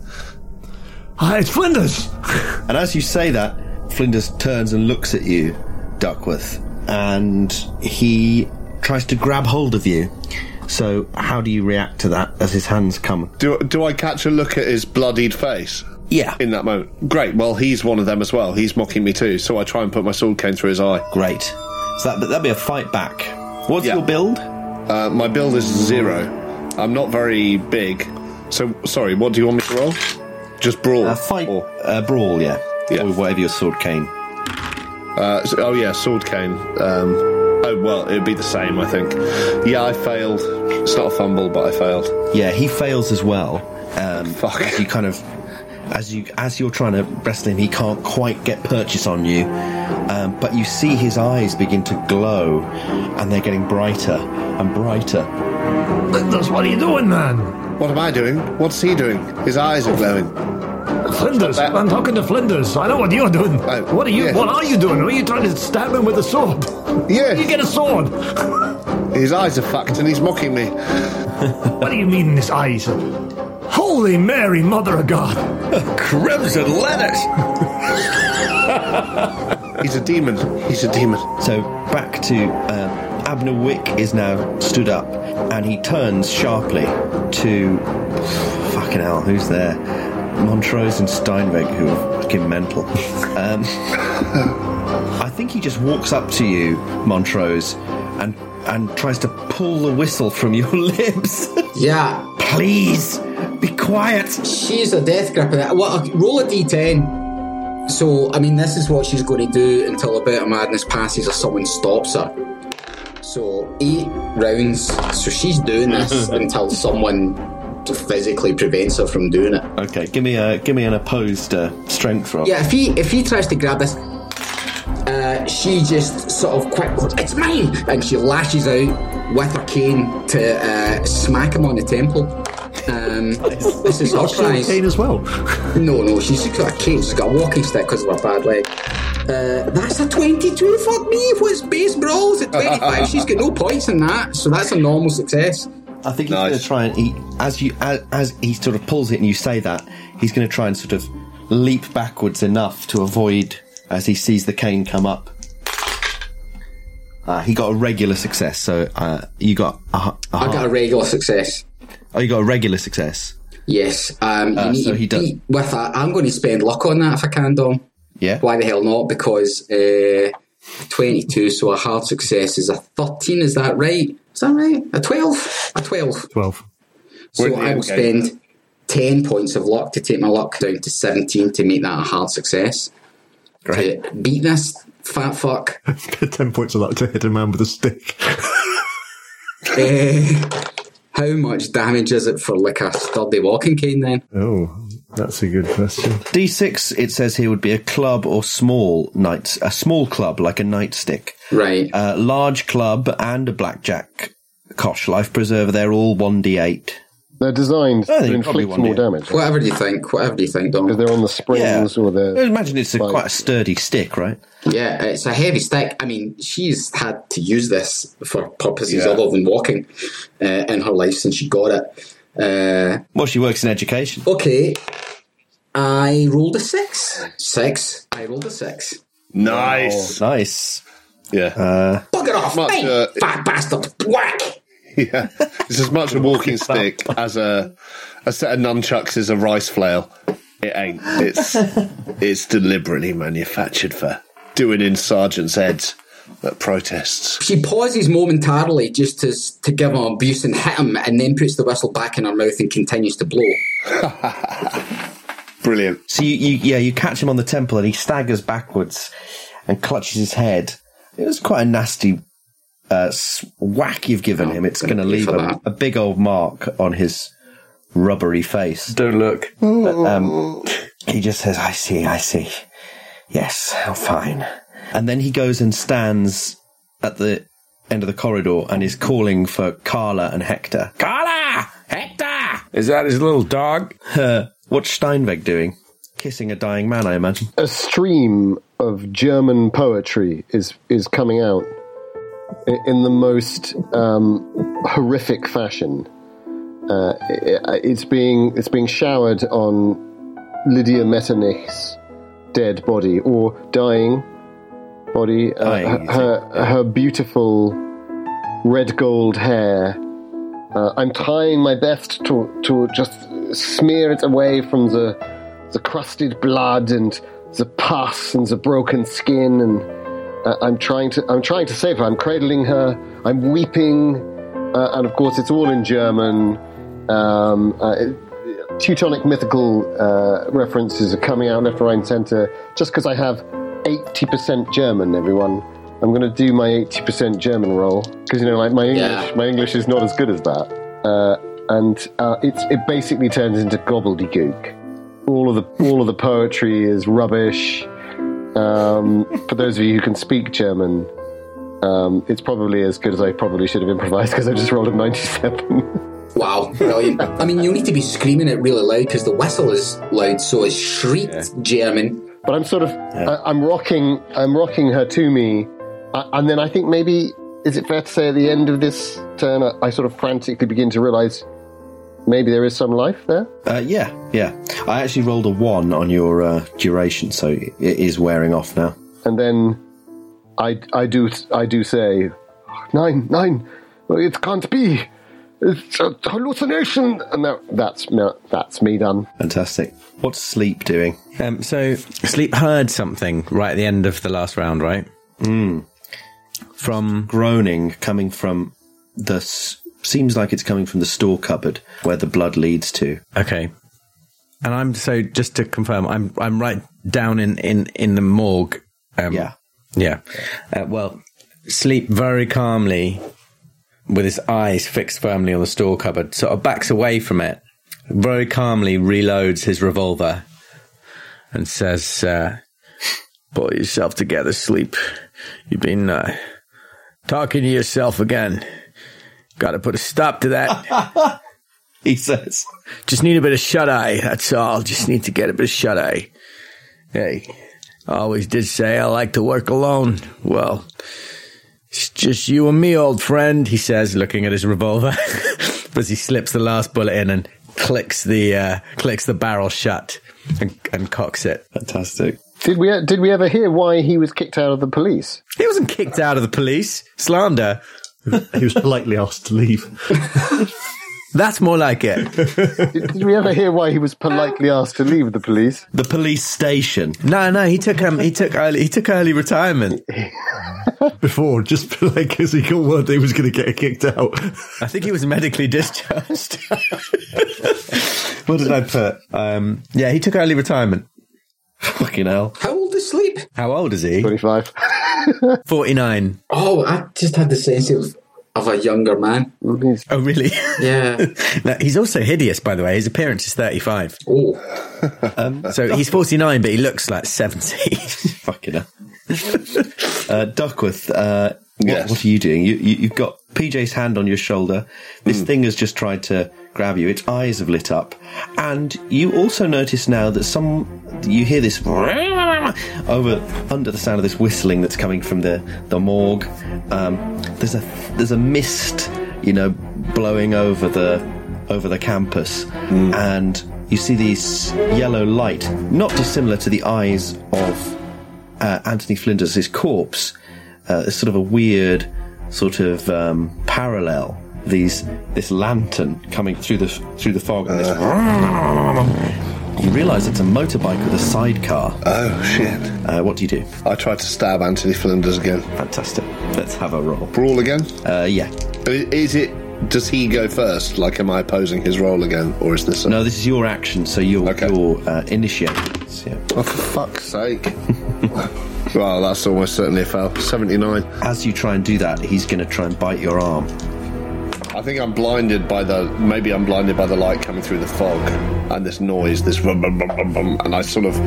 Ah, it's Flinders. And as you say that, Flinders turns and looks at you, Duckworth, and he tries to grab hold of you. So how do you react to that as his hands come? Do, do I catch a look at his bloodied face? Yeah. In that moment. Great. Well, he's one of them as well. He's mocking me too. So I try and put my sword cane through his eye. Great. So that that'd be a fight back. What's Yeah. your build? Uh, my build is zero. I'm not very big. So, sorry, what do you want me to roll? Just brawl. A fight, Or- uh, brawl, yeah, Yeah. or whatever your sword cane. Uh, so- oh yeah, sword cane. Um, oh well, it'd be the same, I think. Yeah, I failed. It's not a fumble, but I failed. Yeah, he fails as well. Um, Fuck. as You kind of, as you as you're trying to wrestle him, he can't quite get purchase on you. Um, but you see his eyes begin to glow, and they're getting brighter and brighter. Flinders, what are you doing, man? What am I doing? What's he doing? His eyes are glowing. Flinders, that. I'm talking to Flinders. I know what you're doing. Oh, what are you? yeah. What are you doing? Are you trying to stab him with a sword? Yeah. You get a sword. His eyes are fucked, and he's mocking me. What do you mean in his eyes? Holy Mary, Mother of God! Crimson lettuce. He's a demon. He's a demon. So back to um, Abner Wick is now stood up, and he turns sharply to fucking hell. Who's there? Montrose and Steinweg, who are fucking mental. Um, I think he just walks up to you, Montrose, and and tries to pull the whistle from your lips. Yeah, Please be quiet. she's a death grip. of that. Well, roll a d10. So, I mean, this is what she's going to do until a bit of madness passes or someone stops her. So, eight rounds. So, she's doing this until someone physically prevents her from doing it. Okay, give me a give me an opposed uh, strength roll. Yeah, if he if he tries to grab this, uh, she just sort of quick goes, "It's mine!" and she lashes out with her cane to uh, smack him on the temple. Um, this is her Sword prize. cane as well. No, no, she's got a cane. She's got a walking stick because of her bad leg. Uh, that's a 22. Fuck me. What's base brawls at 25? She's got no points in that, so that's a normal success. I think he's Nice. going to try and he, as you as, as he sort of pulls it and you say that he's going to try and sort of leap backwards enough to avoid as he sees the cane come up. Uh, he got a regular success, so uh, you got a, a I got a regular success. Oh, you got a regular success. Yes. Um, you Uh, need so he does- with that. I'm going to spend luck on that if I can, Dom. Yeah, Why the hell not? Because uh, 22, so a hard success is a 13. Is that right? Is that right? A 12? A 12. 12. So We're I will end game. spend 10 points of luck to take my luck down to 17 to make that a hard success. great. To beat this fat fuck. 10 points of luck to hit a man with a stick. uh, how much damage is it for like a sturdy walking cane then? Oh, that's a good question. D6. It says here would be a club or small night, a small club like a nightstick. Right. A large club and a blackjack. Cosh life preserver. They're all one D8. They're designed I to probably inflict more yeah. damage. Whatever do you think? Whatever do you think, Dom? Because they're on the springs or I the. imagine it's a, Like- quite a sturdy stick, right? Yeah, it's a heavy stick. I mean, she's had to use this for purposes Yeah. other than walking uh, in her life since she got it. Uh, Well, she works in education. okay, I rolled a six. Six. I rolled a six. Nice. Nice. Yeah. Bugger off, Much, mate, uh, fat bastard! Whack! yeah. It's as much a walking stick as a a set of nunchucks is a rice flail. It ain't. It's it's deliberately manufactured for doing in sergeants' heads at protests. She pauses momentarily just to to give him abuse and hit him, and then puts the whistle back in her mouth and continues to blow. Brilliant. So you, you, yeah, you catch him on the temple and he staggers backwards and clutches his head. It was quite a nasty uh, whack you've given him. It's going to leave a, a big old mark on his rubbery face. Don't look. Um, he just says, I see, I see. Yes, I'm fine. And then he goes and stands at the end of the corridor and is calling for Carla and Hector. Carla! Hector! Is that his little dog? Uh, what's Steinweg doing? Kissing a dying man, I imagine. a stream of German poetry is is coming out i- in the most um, horrific fashion. Uh, it's being it's being showered on Lydia Metternich's dead body or dying body. Uh, Dying, her, her her beautiful red gold hair. Uh, I'm trying my best to to just smear it away from the the crusted blood and the pus and the broken skin and uh, I'm trying to I'm trying to save her. I'm cradling her. I'm weeping, uh, and of course it's all in German. Um, uh, Teutonic mythical uh, references are coming out left, right, and centre. Just because I have 80% German, everyone, I'm going to do my 80% German roll because you know, like my English, Yeah. my English is not as good as that, uh, and uh, it's it basically turns into gobbledygook all of the all of the poetry is rubbish. Um, for those of you who can speak German, um, it's probably as good as I probably should have improvised because I just rolled a ninety-seven. Wow, brilliant. I mean, you'll need to be screaming it really loud because the whistle is loud, so it's shrieked German. but I'm sort of I, I'm rocking I'm rocking her to me, uh, and then I think maybe is it fair to say at the end of this turn I, I sort of frantically begin to realise maybe there is some life there. Uh, yeah, yeah. I actually rolled a one on your uh, duration, so it is wearing off now. and then I I do I do say nine nine. It can't be. It's a hallucination, and that that's that's me done. Fantastic. What's sleep doing? Um, so Sleep heard something right at the end of the last round, right? Mm. From Groaning coming from the. s- Seems like it's coming from the store cupboard where the blood leads to. okay, and I'm so just to confirm, I'm I'm right down in in in the morgue. Um, Yeah. yeah. Uh, well, sleep very calmly with his eyes fixed firmly on the store cupboard, sort of backs away from it, very calmly reloads his revolver, and says, uh, "Pull yourself together, sleep. You've been uh, talking to yourself again. Got to put a stop to that." He says. Just need a bit of shut eye. That's all. Just need to get a bit of shut eye. Hey, I always did say I like to work alone. Well, it's just you and me, old friend. he says, looking at his revolver, as he slips the last bullet in and clicks the uh, clicks the barrel shut and, and cocks it. Fantastic. Did we did we ever hear why he was kicked out of the police? He wasn't kicked out of the police. Slander. He was politely asked to leave. That's more like it. Did, did we ever hear why he was politely asked to leave the police? The police station. No, no, he took um, he took early he took early retirement. Before, just like because he got word that he was going to get kicked out. I think he was medically discharged. what did I put? Um, yeah, he took early retirement. Fucking hell. How old is Sleep? How old is he? Twenty-five. Forty nine. Oh, I just had the sense of, of a younger man. Oh, really? Yeah. no, he's also hideous, by the way. His appearance is thirty five. Oh, So he's forty nine, but he looks like seventy. Fucking hell. uh, Duckworth, uh, what, Yes. what are you doing? You, you, you've got PJ's hand on your shoulder. This Hmm. thing has just tried to grab you. Its eyes have lit up, and you also notice now that some you hear this over under the sound of this whistling that's coming from the the morgue. Um, there's a there's a mist, you know, blowing over the over the campus, and you see this yellow light, not dissimilar to the eyes of uh, Anthony Flinders' his corpse. Uh, it's sort of a weird sort of um, parallel. These this lantern coming through the through the fog, and this. You realise it's a motorbike with a sidecar. Oh shit! Uh, what do you do? I tried to stab Anthony Flinders again. Fantastic. Let's have a roll. Brawl again? Uh, yeah. Is it? Does he go first? Like, am I opposing his roll again, or is this? A, No, this is your action, so you're, Okay. you're uh, initiating. Yeah. Oh, for fuck's sake! well, that's almost certainly a fail. Seventy-nine. As you try and do that, he's going to try and bite your arm. I think I'm blinded by the. Maybe I'm blinded by the light coming through the fog and this noise, this rum, bum, bum, bum, bum, and I sort of.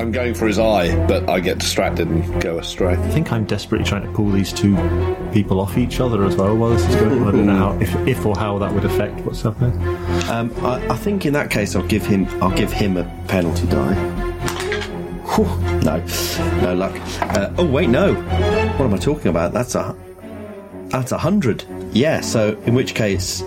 I'm going for his eye, but I get distracted and go astray. I think I'm desperately trying to pull these two people off each other as well while this is going on. I don't know how, if, if or how that would affect what's happening. Um, I, I think in that case, I'll give him. I'll give him a penalty die. Whew, no, no luck. Uh, oh wait, no. What am I talking about? That's a. That's a hundred. Yeah. So in which case,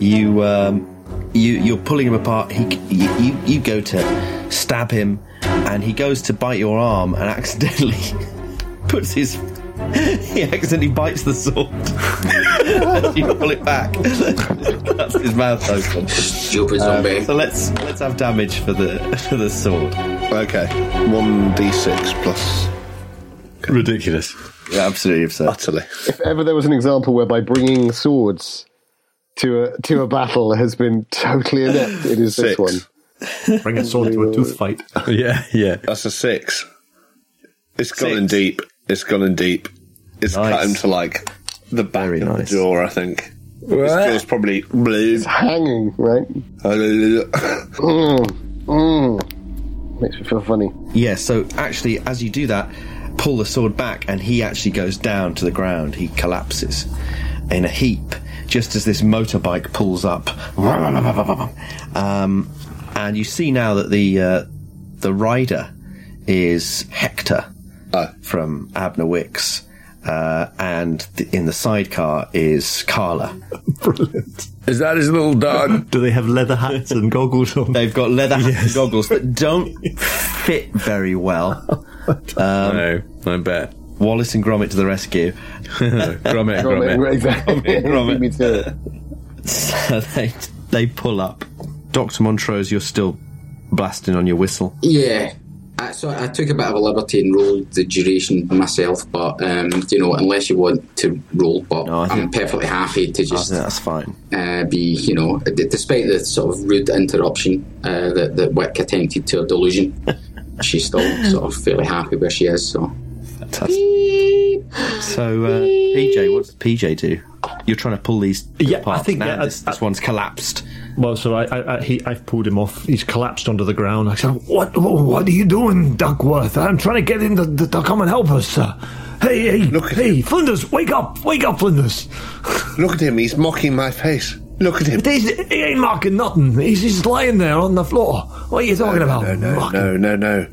you um, you you're pulling him apart. He you, you you go to stab him, and he goes to bite your arm and accidentally puts his. He accidentally bites the sword. As you pull it back. That's his mouth open. Stupid Um, zombie. so let's let's have damage for the for the sword. Okay, one d6 plus Ridiculous. Yeah, absolutely absurd. utterly. If ever there was an example whereby bringing swords to a to a battle has been totally inept, it is this one. Bring a sword to a tooth fight. Yeah, yeah. That's a six. It's gone in deep. It's gone in deep. It's Nice. cut him to like the back Very of nice. the jaw. I think. His jaw's probably blue. Hanging, right? Mm, mm. Makes me feel funny. Yeah. So actually, as you do that, pull the sword back, and he actually goes down to the ground. He collapses in a heap just as this motorbike pulls up. Um, and you see now that the uh, the rider is Hector. Oh. from Abner Wick's. Uh, and th- in the sidecar is Carla. Brilliant. Is that his little dog? Do they have leather hats and goggles on? They've got leather hats and goggles that don't fit very well. No, I bet. Wallace and Gromit to the rescue. Gromit, Gromit, Gromit. exactly. Gromit. Me too. So they, they pull up. Dr. Montrose, you're still blasting on your whistle. Yeah. I, so I took a bit of a liberty and rolled the duration myself, but um, you know, unless you want to roll, but No, I I'm perfectly happy to just that's fine. uh, be, you know, d- despite the sort of rude interruption uh, that, that Wick attempted to her delusion, she's still sort of fairly happy where she is. So Fantastic. So, uh, PJ, what does PJ do? You're trying to pull these Yeah, apart I think, now. yeah, this, I- this one's collapsed. Well, so I, I, I he, I've pulled him off. He's collapsed onto the ground. I said, "What? What are you doing, Duckworth? I'm trying to get him to, to, to come and help us. Uh, hey, hey, Look at hey, Flinders, wake up, wake up, Flinders. Look at him. He's mocking my face. Look at him. He's, he ain't marking nothing. He's just lying there on the floor. What are you talking about? No, no, no, no, no.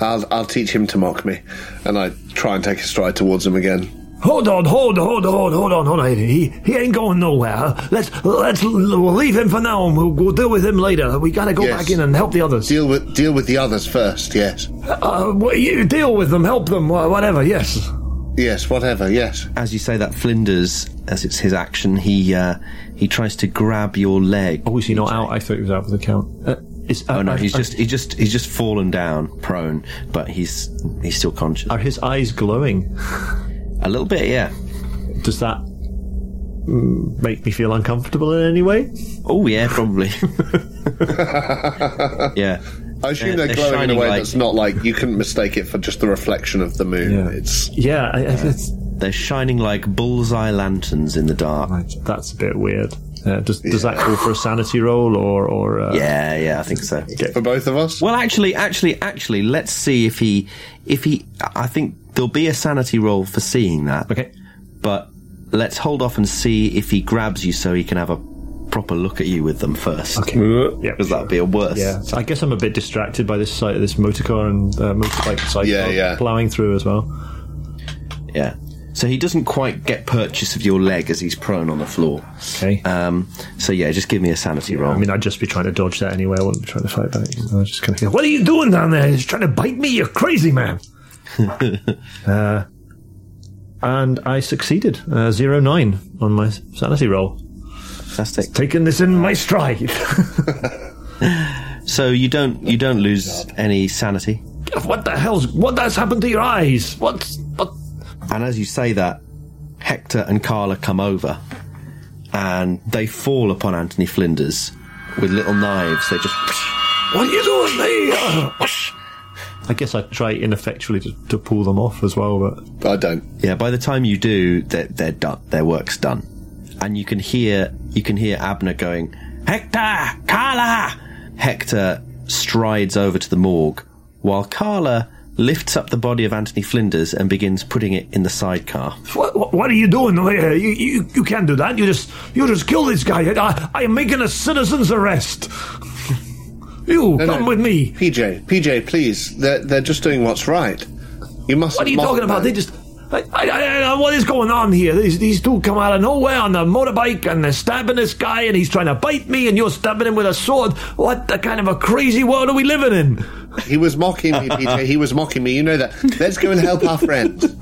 I'll I'll teach him to mock me, and I try and take a stride towards him again. Hold on, hold on, hold on, hold on, hold on, hold on. He, he ain't going nowhere. Let's let's we'll leave him for now, and we'll, we'll deal with him later. We gotta go Yes. back in and help the others. Deal with deal with the others first. Yes, Uh, wh- you deal with them, help them, whatever. Yes. Yes, whatever. Yes. As you say that, Flinders, as it's his action, he uh, he tries to grab your leg. Oh, is he not out? I thought he was out for the count. Uh, is, Oh no, he's are- just he just he's just fallen down, prone, but he's he's still conscious. Are his eyes glowing? A little bit, yeah. Does that make me feel uncomfortable in any way? Oh yeah, probably. yeah. I assume They're- they're, they're glowing in a way like- that's not like you couldn't mistake it for just the reflection of the moon. Yeah. It's Yeah, I, I, it's, They're shining like bullseye lanterns in the dark. right, that's a bit weird. Uh, does does that call for a sanity roll or or? Uh, Yeah, yeah, I think so. for both of us. Well, actually, actually, actually, let's see if he, if he. I think there'll be a sanity roll for seeing that. Okay. But let's hold off and see if he grabs you, so he can have a proper look at you with them first. Okay. Yeah, Because that'd be a worse. Yeah, so I guess I'm a bit distracted by this sight of this motor car and uh, motorbike cycle Yeah, yeah. plowing through as well. Yeah. So he doesn't quite get purchase of your leg as he's prone on the floor. Okay. Um, so yeah, just give me a sanity roll. I mean, I'd just be trying to dodge that anyway. I wouldn't be trying to fight back. I was just kind of, what are you doing down there? He's trying to bite me, You're crazy man. uh, and I succeeded. Uh, zero nine on my sanity roll. Fantastic. Taking this in my stride. So you don't you don't lose any sanity. what the hell's what has happened to your eyes? What's what? And as you say that, Hector and Carla come over, and they fall upon Anthony Flinders with little knives. They just What are you doing, me? Uh, I guess I try ineffectually to, to pull them off as well, but I don't. yeah. By the time you do, they're, they're done. Their work's done, and you can hear you can hear Abner going, Hector, Carla. Hector strides over to the morgue, while Carla lifts up the body of Anthony Flinders and begins putting it in the sidecar. what, what, what are you doing? Eh, you, you you can't do that. You just you just kill this guy. I, I am making a citizen's arrest. you No, come no. with me. PJ, PJ, please. They're, they're just doing what's right. You must. What are you talking about? They just. I, I, I, what is going on here? These, these two come out of nowhere on the motorbike and they're stabbing this guy and he's trying to bite me and you're stabbing him with a sword. What the kind of a crazy world are we living in? He was mocking me, PJ. He was mocking me. You know that. Let's go and help our friends.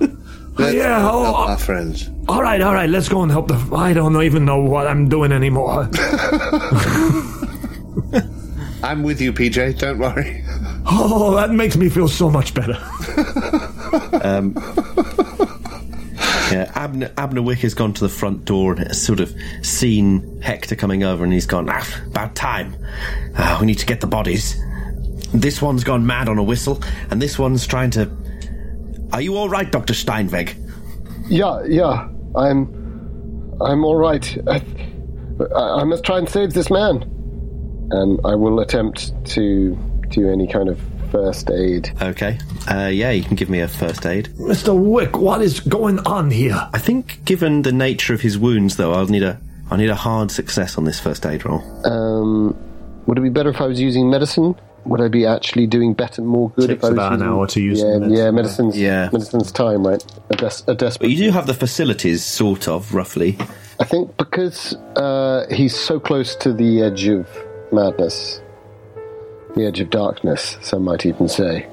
Let's Yeah, help oh, our uh, friends. All right, all right, let's go and help the. I don't even know what I'm doing anymore. I'm with you, PJ. Don't worry. Oh, that makes me feel so much better. Um, Yeah, Abner, Abner Wick has gone to the front door and has sort of seen Hector coming over and he's gone, ah, about time. Ah, we need to get the bodies. This one's gone mad on a whistle and this one's trying to. Are you all right, Dr. Steinweg? Yeah, yeah. I'm, I'm all right. I, I I must try and save this man, and I will attempt to do any kind of first aid. Okay. Uh, yeah, you can give me a first aid. Mr. Wick, what is going on here? I think, given the nature of his wounds, though, I'll need a. I need a hard success on this first aid roll. Um, would it be better if I was using medicine? Would I be actually doing better, more good Takes if I was about an using- hour to use Yeah, medicine. yeah, medicine's Yeah. medicine's time, right? A, des- a But desperate. you do have the facilities, sort of, roughly. I think because uh, he's so close to the edge of madness, the edge of darkness, some might even say.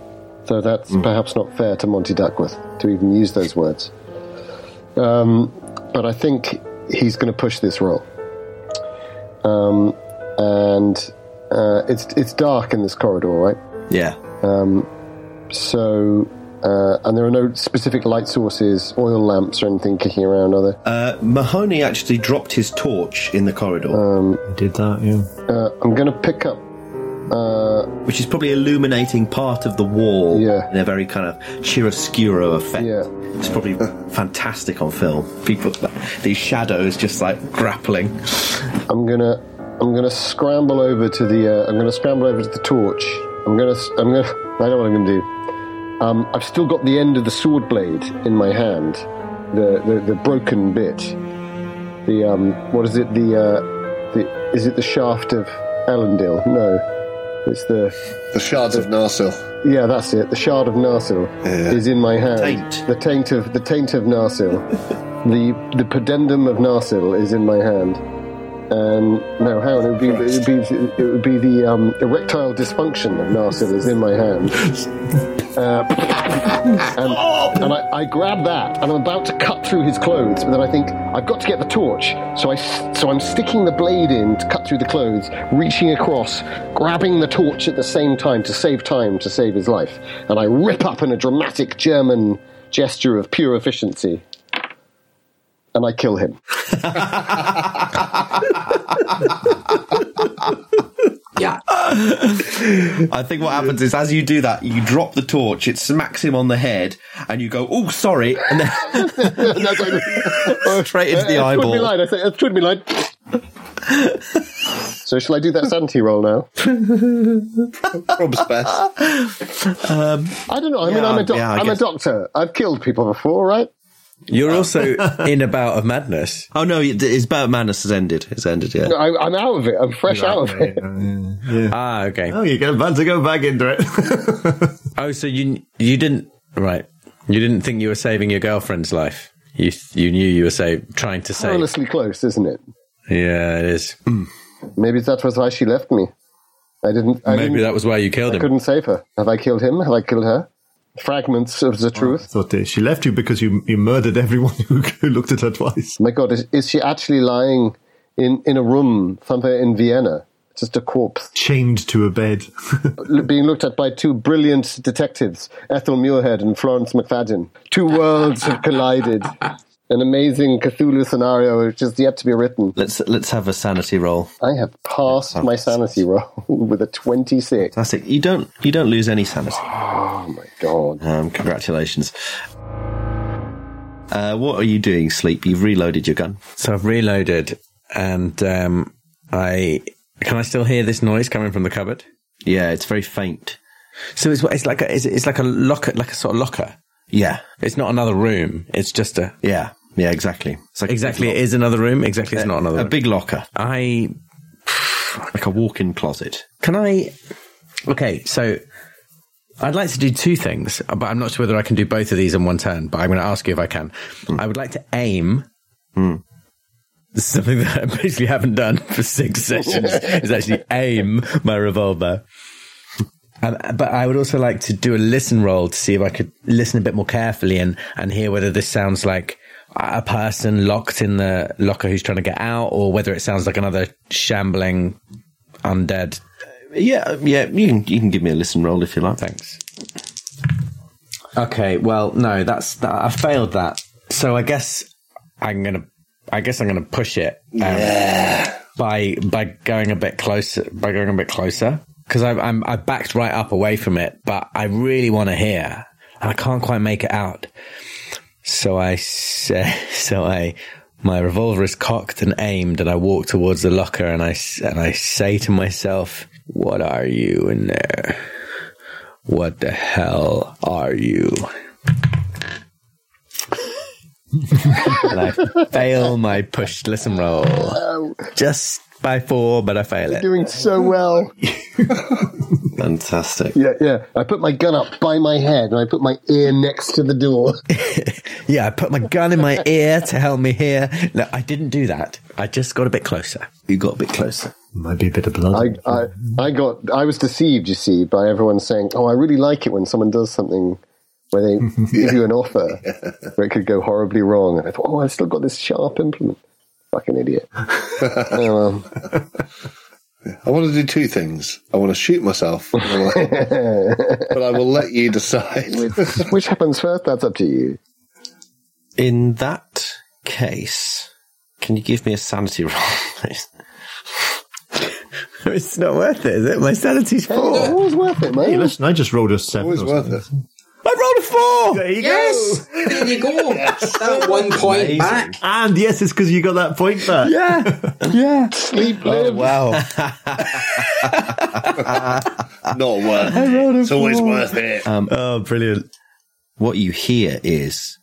So that's perhaps not fair to Monty Duckworth to even use those words. Um, but I think he's going to push this roll. Um, and uh, it's it's dark in this corridor, right? Yeah. So, uh, and there are no specific light sources, oil lamps, or anything kicking around, are there? Uh, Mahoney actually dropped his torch in the corridor, Did that, yeah. Uh, I'm going to pick up which is probably illuminating part of the wall Yeah. in a very kind of chiaroscuro effect. Yeah. It's probably fantastic on film. People, these shadows just like grappling. I'm gonna I'm gonna scramble over to the uh, I'm gonna scramble over to the torch. I'm gonna s- I'm gonna I know what I'm gonna do. Um, I've still got the end of the sword blade in my hand, the the, the broken bit. The um what is it the uh, the is it the shaft of Elendil? No, it's the The shards of Narsil. yeah that's it. The shard of Narsil is in my hand. Taint. The taint of the taint of Narsil. the the pudendum of Narsil is in my hand. And no, how it would be it would be it would be the um, erectile dysfunction of Narsil is in my hand. Uh, and and I, I grab that, and I'm about to cut through his clothes, but then I think I've got to get the torch, so I so I'm sticking the blade in to cut through the clothes, reaching across, grabbing the torch at the same time to save time to save his life, and I rip up in a dramatic German gesture of pure efficiency, and I kill him. Yeah. I think what happens is as you do that, you drop the torch, it smacks him on the head, and you go, "Oh, sorry," and then No, don't- straight into the Uh, Twid me eyeball. line, I say, uh, twid me line. so shall I do that sanity roll now? Rob's best. I don't know. I mean, Yeah, I'm a doc- yeah, I I'm a doctor. I've killed people before, right? You're also in a bout of madness. Oh no, his bout of madness has ended. It's ended. Yeah. No, I, I'm out of it. I'm fresh out of it. Ah, okay. Oh, you're about to go back into it. Oh, so you you didn't right? You didn't think you were saving your girlfriend's life. You you knew you were save, trying to save. Honestly close, isn't it? Yeah, it is. Maybe that was why she left me. I didn't. I Maybe didn't, that was why you killed I him. couldn't save her. Have I killed him? Have I killed her? Fragments of the truth. thought uh, she left you because you, you murdered everyone who, who looked at her twice. My God, is, is she actually lying in, in a room somewhere in Vienna? Just a corpse, Chained to a bed. being looked at by two brilliant detectives, Ethel Muirhead and Florence McFadden. Two worlds have collided. An amazing Cthulhu scenario which is yet to be written. Let's let's have a sanity roll. I have passed my sanity roll with a 26. Fantastic. You don't you don't lose any sanity. Oh my God. Um, congratulations. Uh, what are you doing, Sleep? You've reloaded your gun. So I've reloaded, and um, I can I still hear this noise coming from the cupboard. Yeah, it's very faint. So it's it's like a, it's, it's like a locker, like a sort of locker. Yeah, It's not another room. It's just a yeah, yeah. Exactly. It's like exactly. It is another room. Exactly. It's not another. a room. big locker, I like a walk-in closet. can I. Okay, so I'd like to do two things, but I'm not sure whether I can do both of these in one turn. But I'm going to ask you if I can. I would like to aim. This is Something that I basically haven't done for six sessions is actually aim my revolver. Um, but I would also like to do a listen roll to see if I could listen a bit more carefully and, and hear whether this sounds like a person locked in the locker who's trying to get out or whether it sounds like another shambling undead. Yeah, yeah. You can you can give me a listen roll if you like. Thanks. Okay, well, no, that's that, I failed that. So I guess I'm gonna, I guess I'm gonna push it. Um, By by going a bit closer, by going a bit closer, because I'm I backed right up away from it, but I really want to hear, and I can't quite make it out. So I say, so I, my revolver is cocked and aimed, and I walk towards the locker, and I and I say to myself, "What are you in there?" What the hell are you? and I fail my push listen roll. Just by four, but I fail it. Doing so well. Fantastic. Yeah, yeah. I put my gun up by my head and I put my ear next to the door. Yeah, I put my gun in my ear to help me hear. No, I didn't do that. I just got a bit closer. You got a bit closer. Might be a bit of blood. I, I, I got, I was deceived, you see, by everyone saying, "Oh, I really like it when someone does something where they give you an offer where it could go horribly wrong." And I thought, "Oh, I've still got this sharp implement." Fucking idiot. oh, well. I want to do two things. I want to shoot myself, but I will let you decide. which, which happens first? That's up to you. In that case, can you give me a sanity roll, please? It's not worth it, is it? My sanity's Hey, full. it's always worth it, man. hey, listen, I just rolled a seven. Always worth it. I rolled a four. There you go. There you go. That one point Amazing. back. And yes, it's because you got that point back. Yeah, yeah. Sleep, oh, live. Wow. Not worth it. It's always worth it. Um, oh, brilliant. What you hear is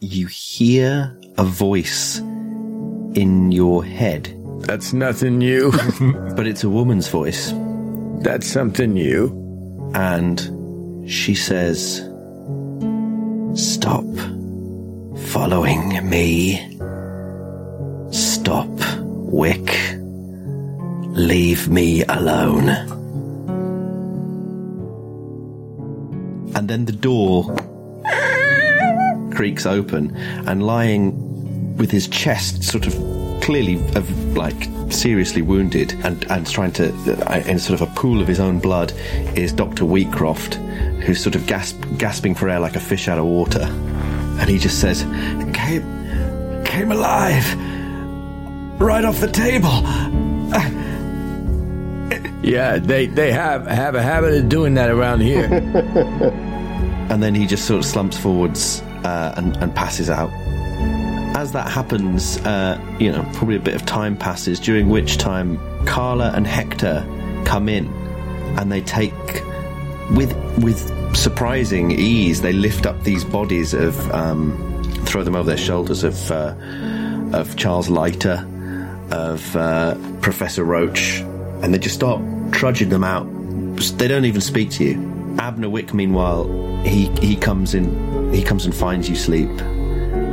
you hear a voice in your head, That's nothing new. but it's a woman's voice, That's something new. and she says, "Stop following me. Stop, Wick. Leave me alone." And then the door creaks open, and lying with his chest sort of clearly of like seriously wounded and, and trying to uh, in sort of a pool of his own blood is Dr. Wheatcroft, who's sort of gasp, gasping for air like a fish out of water. And he just says, Came, came alive right off the table. Yeah, they, they have have a habit of doing that around here. and then he just sort of slumps forwards uh, and, and passes out. As that happens, uh, you know, probably a bit of time passes, during which time Carla and Hector come in, and they take, with with surprising ease, they lift up these bodies of um, throw them over their shoulders of uh, of Charles Leiter, of uh, Professor Roach, and they just start trudging them out. They don't even speak to you. Abner Wick, meanwhile, he he comes in, he comes and finds you sleep,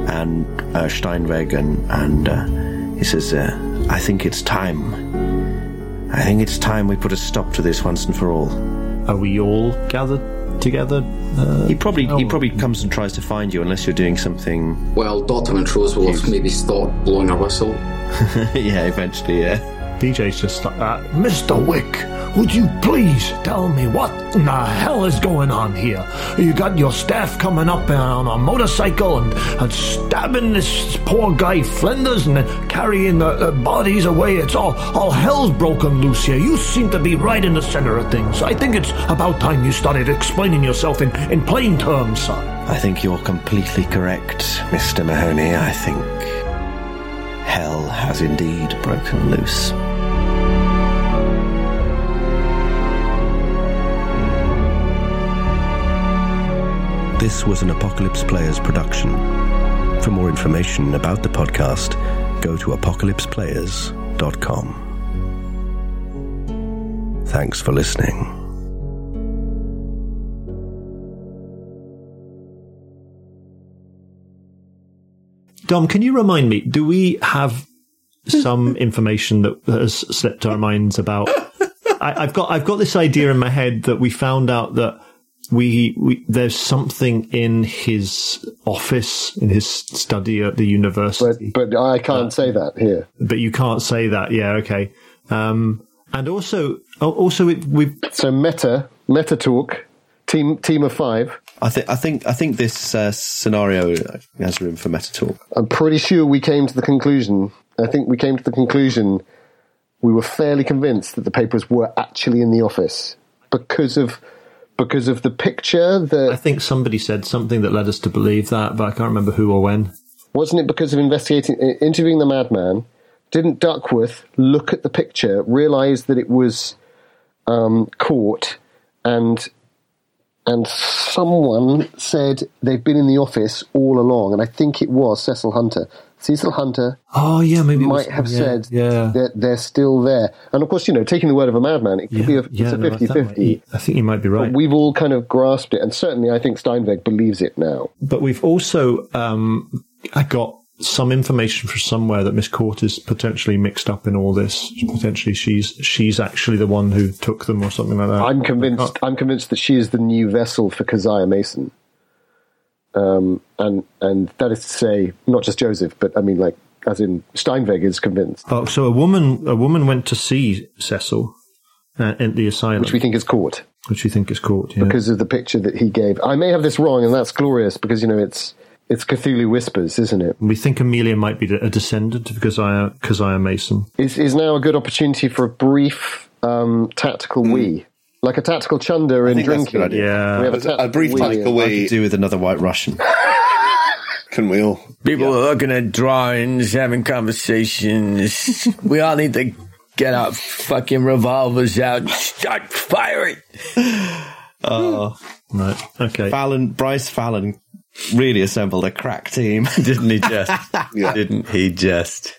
and uh, Steinweg, and and uh, he says, uh, "I think it's time. I think it's time we put a stop to this once and for all." Are we all gathered together? Uh, He probably he oh. probably comes and tries to find you unless you're doing something. Well, Dr. Montrose will have maybe start blowing a whistle. yeah, eventually, yeah. PJ's just like that. Mr. Wick, would you please tell me what in the hell is going on here? You got your staff coming up on a motorcycle and, and stabbing this poor guy Flinders and carrying the, the bodies away. It's all, all hell's broken loose here. You seem to be right in the center of things. I think it's about time you started explaining yourself in, in plain terms, son. I think you're completely correct, Mr. Mahoney. I think hell has indeed broken loose. This was an Apocalypse Players production. For more information about the podcast, go to apocalypseplayers.com. Thanks for listening. Dom, can you remind me? Do we have some information that has slipped our minds about? I, I've got I've got this idea in my head that we found out that we, we there's something in his office in his study at the university, but I can't say that here. but, you can't say that. Yeah, okay. Um, and also, oh, also it, we've So meta meta talk team team of five. I think I think I think this uh, scenario has room for meta talk. I'm pretty sure we came to the conclusion. I think we came to the conclusion. We were fairly convinced that the papers were actually in the office because of because of the picture. That I think somebody said something that led us to believe that, but I can't remember who or when. wasn't it because of investigating, interviewing the madman. Didn't Duckworth look at the picture, realize that it was um, Court, and and someone said they've been in the office all along, and I think it was Cecil Hunter. Cecil Hunter Oh yeah, maybe it was- might have yeah, said yeah. that they're still there. And of course, you know, taking the word of a madman, it could Yeah, be a, it's a no, that 50 might- 50. I think you might be right. We've all kind of grasped it, and certainly I think Steinweg believes it now. But we've also um, I got some information from somewhere that Miss Court is potentially mixed up in all this. Potentially, she's she's actually the one who took them or something like that. I'm convinced. I'm convinced that she is the new vessel for Keziah Mason. Um, and and that is to say, not just Joseph, but I mean, like, as in Steinweg is convinced, Oh, so a woman a woman went to see Cecil uh, in the asylum, which we think is Court which we think is Court. Yeah. because of the picture that he gave. I may have this wrong, and that's glorious because you know it's it's Cthulhu whispers, isn't it? we think Amelia might be a descendant of Keziah, Keziah Mason. Is is now a good opportunity for a brief um, tactical wee, like a tactical chunder in think that's a drinking. Yeah. we have a, A tactical brief wee. tactical What wee. to do with another white Russian? Can we all? People are looking at drawings, having conversations. we all need to get our fucking revolvers out and start firing. Right. Okay. Fallon, Bryce Fallon, really assembled a crack team, didn't he? Just Yeah. didn't he? Just